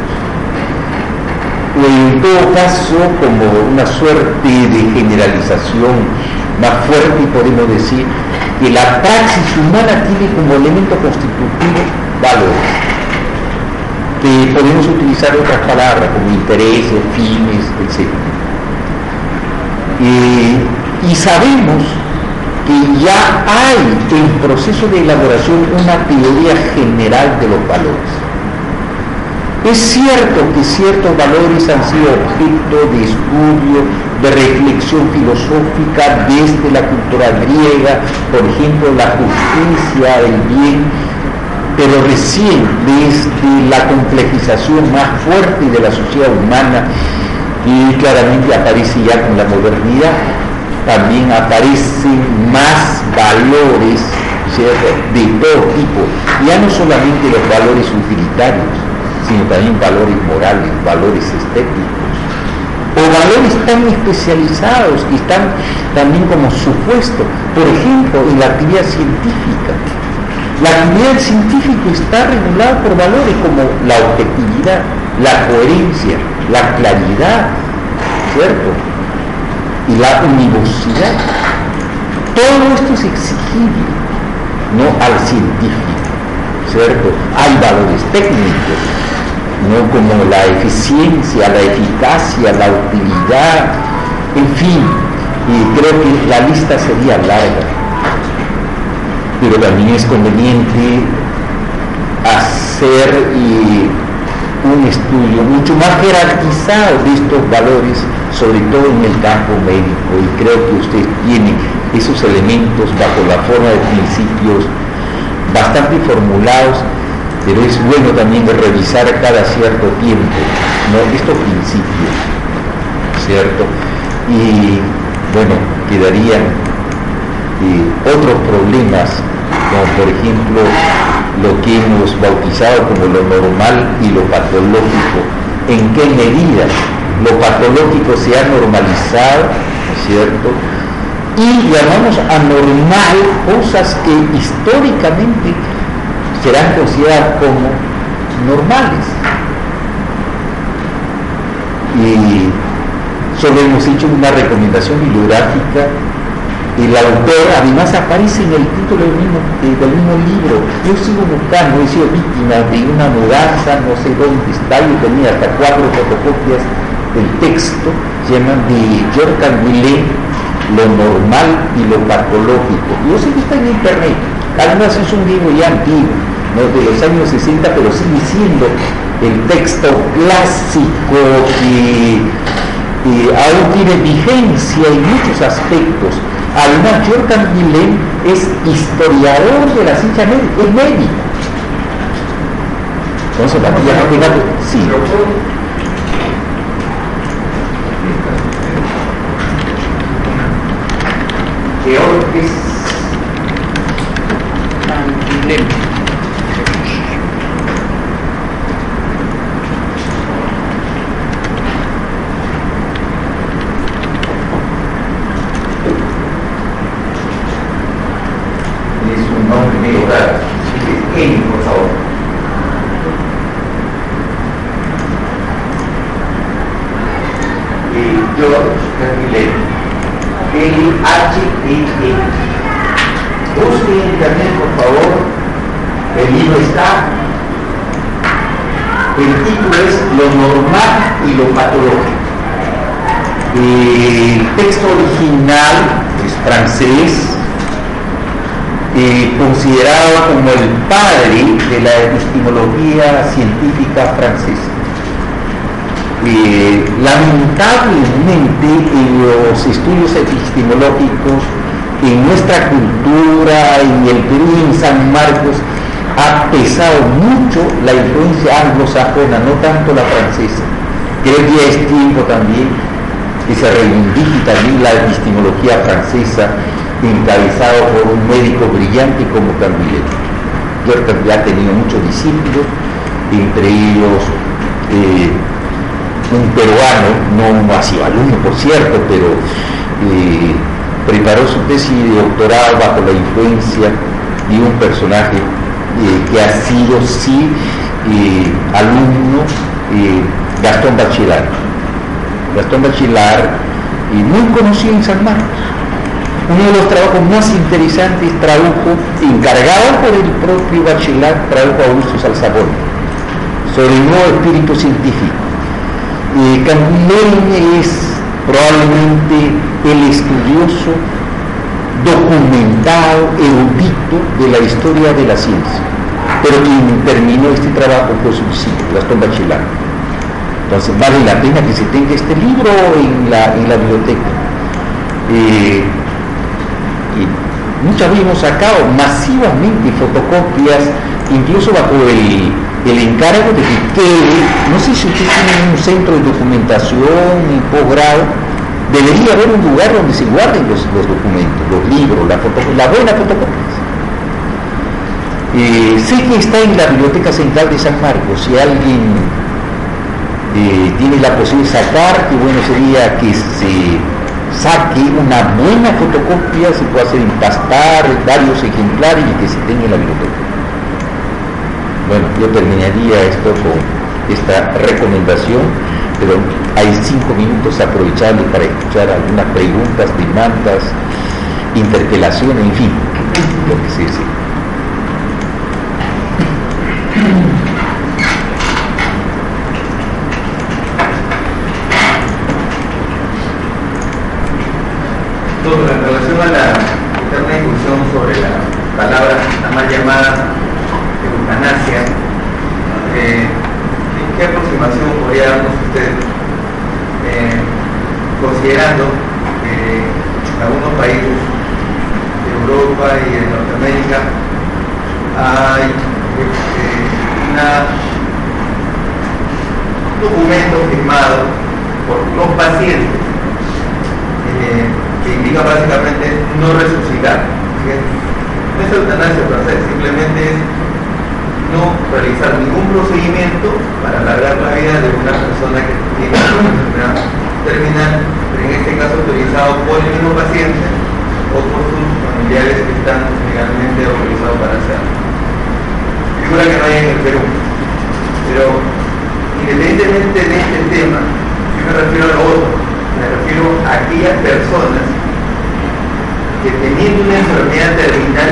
O en todo caso, como una suerte de generalización más fuerte, podemos decir que la praxis humana tiene como elemento constitutivo valores, que podemos utilizar otras palabras como intereses, fines, etc. y sabemos que ya hay en proceso de elaboración una teoría general de los valores. Es cierto que ciertos valores han sido objeto de estudio, de reflexión filosófica desde la cultura griega, por ejemplo, la justicia, el bien, pero recién desde la complejización más fuerte de la sociedad humana, y claramente aparece ya con la modernidad, también aparecen más valores de todo tipo, ya no solamente los valores utilitarios, sino también valores morales, valores estéticos, o valores tan especializados que están también como supuesto, por ejemplo, en la actividad científica. La actividad científica está regulada por valores como la objetividad, la coherencia, la claridad, ¿cierto? Y la univocidad. Todo esto es exigible, no al científico, ¿cierto? Hay valores técnicos, ¿no? como la eficiencia, la eficacia, la utilidad, en fin, y creo que la lista sería larga, pero también es conveniente hacer un estudio mucho más jerarquizado de estos valores, sobre todo en el campo médico, y creo que usted tiene esos elementos bajo la forma de principios bastante formulados pero es bueno también revisar cada cierto tiempo ¿no? estos principios, ¿cierto? Y bueno, quedarían eh, otros problemas, como por ejemplo lo que hemos bautizado como lo normal y lo patológico. ¿En qué medida lo patológico se ha normalizado, ¿cierto? Y llamamos anormal cosas que históricamente serán consideradas como normales. Y solo hemos hecho una recomendación bibliográfica. El autor además aparece en el título del mismo, eh, del mismo libro. Yo sigo buscando, he sido víctima de una mudanza, no sé dónde está, yo tenía hasta cuatro fotocopias del texto, llaman de George Willet, lo normal y lo patológico. Yo sé que está en internet, además es un libro ya antiguo, ¿no? de los años 60, pero sigue siendo el texto clásico que que aún tiene vigencia en muchos aspectos. Además, Jordan Guillén es historiador de la ciencia médica, es médico. Entonces, la tía imagínate, sí. Georg es Guillén. es un nombre medio raro. Dice Eli, por favor. Eh, George Carrillet. Eli H-E-E. Busque en internet, por favor. El libro está. El título es Lo normal y lo patológico. El texto original es francés, eh, considerado como el padre de la epistemología científica francesa. Eh, lamentablemente en los estudios epistemológicos, en nuestra cultura, en el Perú en San Marcos, ha pesado mucho la influencia anglosajona, no tanto la francesa. Creo que es tiempo también que se reivindique también la epistemología francesa encabezado por un médico brillante como Camillet. Yo ya tenido muchos discípulos, entre ellos eh, un peruano, no ha sido alumno por cierto, pero eh, preparó su tesis de doctorado bajo la influencia de un personaje eh, que ha sido sí alumno Gastón Bachelard. Gastón Bachelard, muy conocido en San Marcos uno de los trabajos más interesantes tradujo, encargado por el propio Bachelard, tradujo a Augusto Salzabón, sobre el nuevo espíritu científico. Eh, es probablemente el estudioso, documentado, erudito de la historia de la ciencia, pero quien terminó este trabajo fue su discípulo, Gastón Bachelard. Entonces vale la pena que se tenga este libro en la, en la biblioteca. Eh, muchas veces hemos sacado masivamente fotocopias, incluso bajo el, encargo de que no sé si usted tiene un centro de documentación, un posgrado, debería haber un lugar donde se guarden los, documentos, los libros, la, foto, la buena fotocopia. Eh, sé que está en la Biblioteca Central de San Marcos, si alguien eh, tiene la posibilidad de sacar, qué bueno sería que se saque una buena fotocopia, se puede hacer impastar varios ejemplares y que se tenga en la biblioteca. Bueno, yo terminaría esto con esta recomendación, pero hay cinco minutos aprovechables para escuchar algunas preguntas, demandas, interpelaciones, en fin, lo que se desee. en relación a la eterna discusión sobre la palabra, la mal llamada eutanasia, eh, ¿qué aproximación podría darnos usted eh, considerando que en algunos países de Europa y de Norteamérica hay eh, un documento firmado por los pacientes que indica básicamente no resucitar. No es eutanasia francés, simplemente es no realizar ningún procedimiento para alargar la vida de una persona que tiene una enfermedad terminal, pero en este caso autorizado por el mismo paciente o por sus familiares que están legalmente autorizados para hacerlo. Figura que no hay en el Perú. Pero independientemente de este tema, yo me refiero a lo otro, me refiero a aquellas personas que teniendo una enfermedad terminal,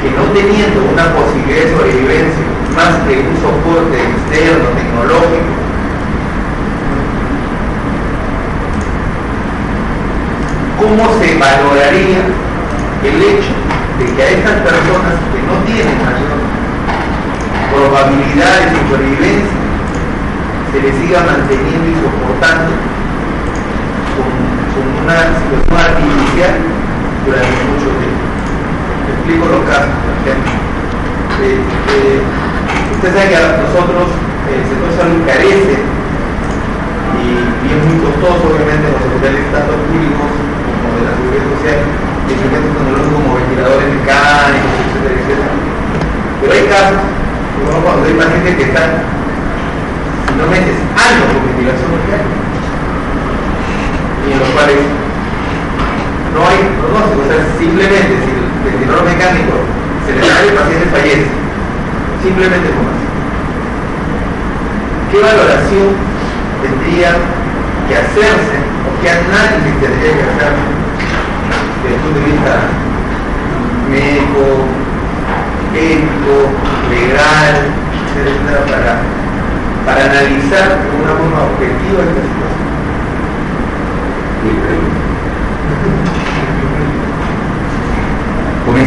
que no teniendo una posibilidad de sobrevivencia más que un soporte externo, tecnológico, ¿cómo se valoraría el hecho de que a estas personas que no tienen mayor probabilidad de supervivencia se les siga manteniendo y soportando con, con una situación artificial durante mucho tiempo? Explico los casos, por ejemplo. Eh, eh, usted sabe que a nosotros el sector salud carece y, es muy costoso obviamente en los hospitales tanto públicos como de la seguridad social de instrumentos tecnológicos como ventiladores mecánicos, etcétera, etcétera. Pero hay casos, como cuando hay pacientes que están, si no meses, años con ventilación mecánica y en los cuales no hay pronóstico, o sea, simplemente si ventilador mecánico se le cae el paciente fallece, simplemente como así. ¿Qué valoración tendría que hacerse o qué análisis tendría que hacer desde el punto de vista médico, ético, legal, etcétera, para, para analizar de una forma objetiva esta situación?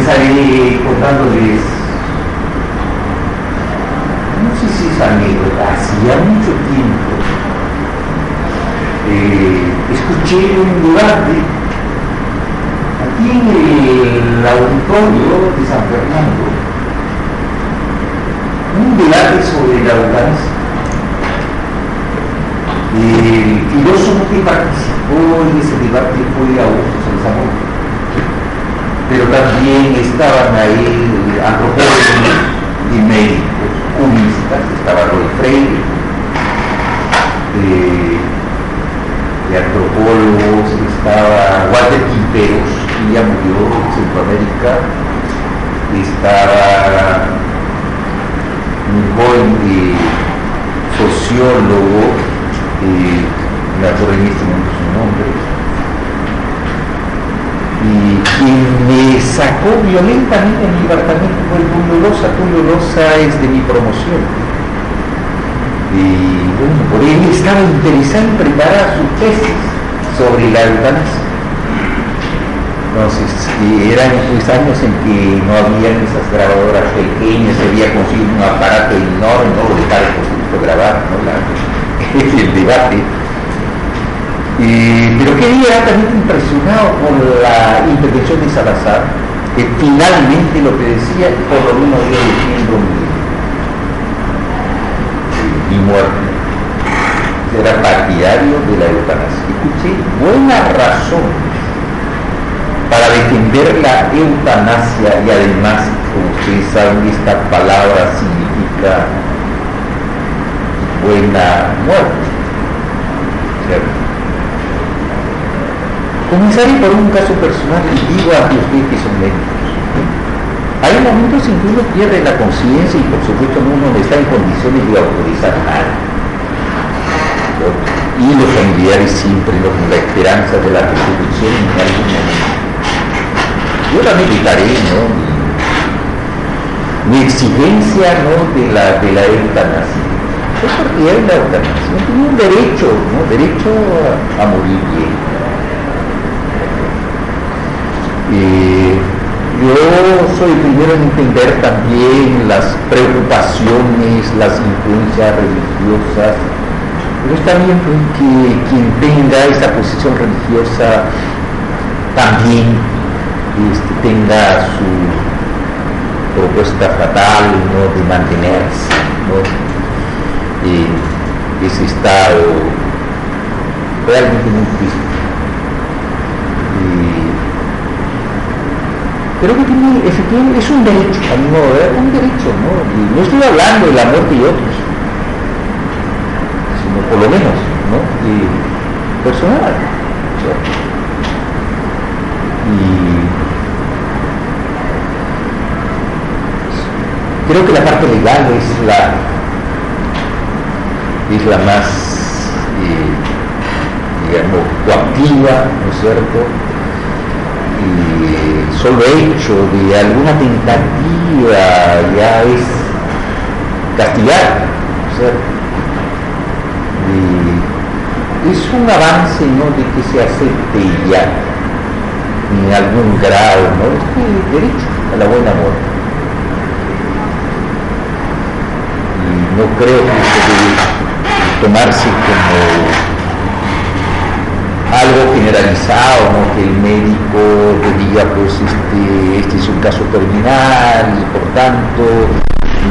Comenzaré contándoles, no sé si es anécdota, hacía mucho tiempo eh, escuché un debate aquí en el auditorio de San Fernando, un debate sobre la eutanasia. El filósofo que participó en ese debate fue Augusto Salzamón pero también estaban ahí antropólogos y médicos, humanistas, estaba Roy Freire, de, de antropólogos, estaba Walter Quinteros, que ya murió en Centroamérica, estaba un joven eh, sociólogo, eh, me acuerdo en este momento su nombre, y me sacó violentamente en mi apartamento fue Tulio Loza. Loza es de mi promoción. Y bueno, por él estaba interesado en preparar su tesis sobre la eutanasia. Entonces, eran esos años en que no había esas grabadoras pequeñas, se había conseguido un aparato enorme, no lo dejaba por supuesto grabar, ¿no? La, *laughs* el debate eh, pero quedé altamente impresionado por la intervención de Salazar, que finalmente lo que decía, por lo menos yo defiendo mi, muerte. Era partidario de la eutanasia. Escuché buenas razones para defender la eutanasia y además, como ustedes saben, esta palabra significa buena muerte. Comenzaré por un caso personal y digo a los que son médicos. Hay momentos en que uno pierde la conciencia y por supuesto uno no está en condiciones de autorizar nada. Y los familiares siempre con la esperanza de la restitución en algún momento. Yo también gritaré, ¿no? Mi, exigencia ¿no? de la, de la eutanasia. Es porque hay la eutanasia. Tiene un derecho, ¿no? Derecho a morir bien. Eh, yo soy primero en entender también las preocupaciones, las influencias religiosas, pero está bien que quien tenga esa posición religiosa también este, tenga su propuesta fatal de mantenerse ¿no? en ese estado realmente muy triste. Pero que tiene, es un derecho, a mi modo de un derecho, ¿no? Y no estoy hablando de la muerte y otros, sino por lo menos, ¿no? Y personal. Y creo que la parte legal es la es la más eh, digamos coactiva, ¿no es cierto? Y solo hecho de alguna tentativa ya es castigar. es un avance ¿no? de que se acepte ya. en algún grado, ¿no? Este derecho a la buena muerte. Y no creo que esto debe tomarse como algo generalizado, ¿no? que el médico diga, pues este, este es un caso terminal y por tanto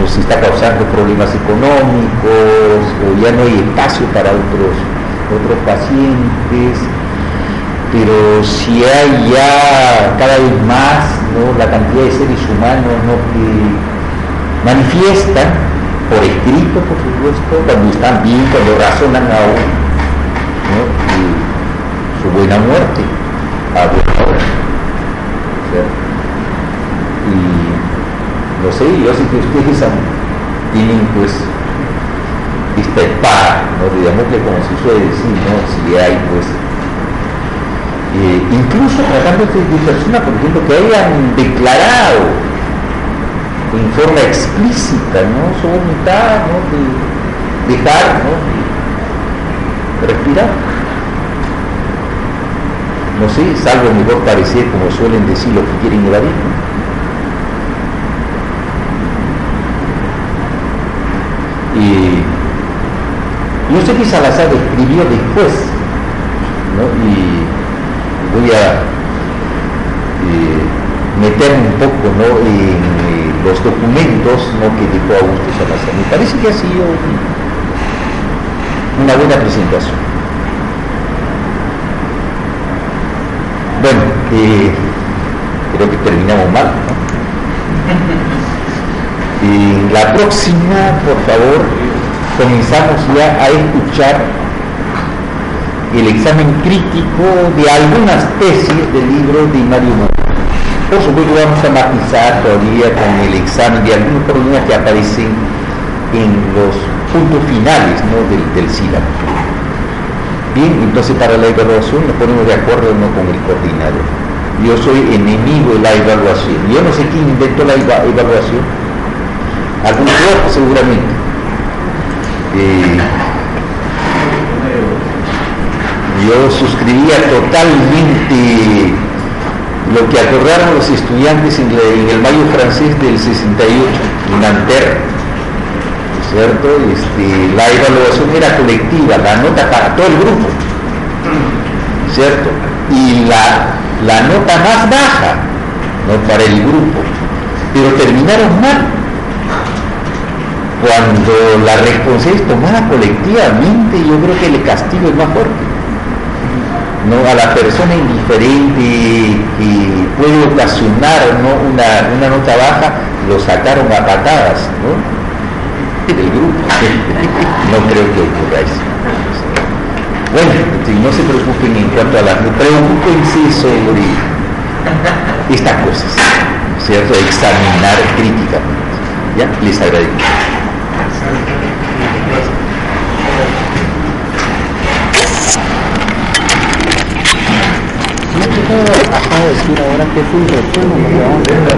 nos está causando problemas económicos o ya no hay espacio para otros, otros pacientes pero si hay ya cada vez más ¿no? la cantidad de seres humanos ¿no? que manifiestan por escrito, por supuesto, cuando están bien, cuando razonan aún, ¿no? Su buena muerte a buena. Y no sé, yo sé que ustedes tienen pues esta espada, ¿no? digamos que como se suele decir, ¿no? si hay pues eh, incluso tratándose de personas, por ejemplo, que hayan declarado en forma explícita ¿no? su voluntad ¿no? de dejar ¿no? de respirar. No sé, salvo mejor parecer, como suelen decir los que quieren evadir. Y yo sé que Salazar escribió después, ¿no? y voy a eh, meterme un poco ¿no? en eh, los documentos ¿no? que dejó Augusto Salazar. Me parece que ha sido un- una buena presentación. Bueno, eh, creo que terminamos mal. ¿no? *laughs* Y la próxima, por favor, comenzamos ya a escuchar el examen crítico de algunas tesis del libro de Mario Monti. Por supuesto vamos a matizar todavía con el examen de algunos problemas que aparecen en los puntos finales ¿no? del, del sílabo. Entonces para la evaluación nos ponemos de acuerdo ¿no? con el coordinador. Yo soy enemigo de la evaluación. Yo no sé quién inventó la eva- evaluación. Algún otro seguramente. Eh, yo suscribía totalmente lo que acordaron los estudiantes en el mayo francés del 68, en Nanterre, ¿cierto? Este, la evaluación era colectiva, la nota para todo el grupo, ¿cierto? Y la, la nota más baja, no para el grupo, pero terminaron mal. Cuando la responsabilidad es tomada colectivamente, yo creo que el castigo es más fuerte. ¿no? a la persona indiferente que puede ocasionar ¿no? una, una nota baja, lo sacaron a patadas ¿no? Del grupo. no creo que ocurra eso. Bueno, no se preocupen en cuanto a las... Preocupense sobre estas cosas, ¿cierto? Examinar críticamente. ¿Ya? Les agradezco. Acabo de decir ahora que es un resumen, ¿no?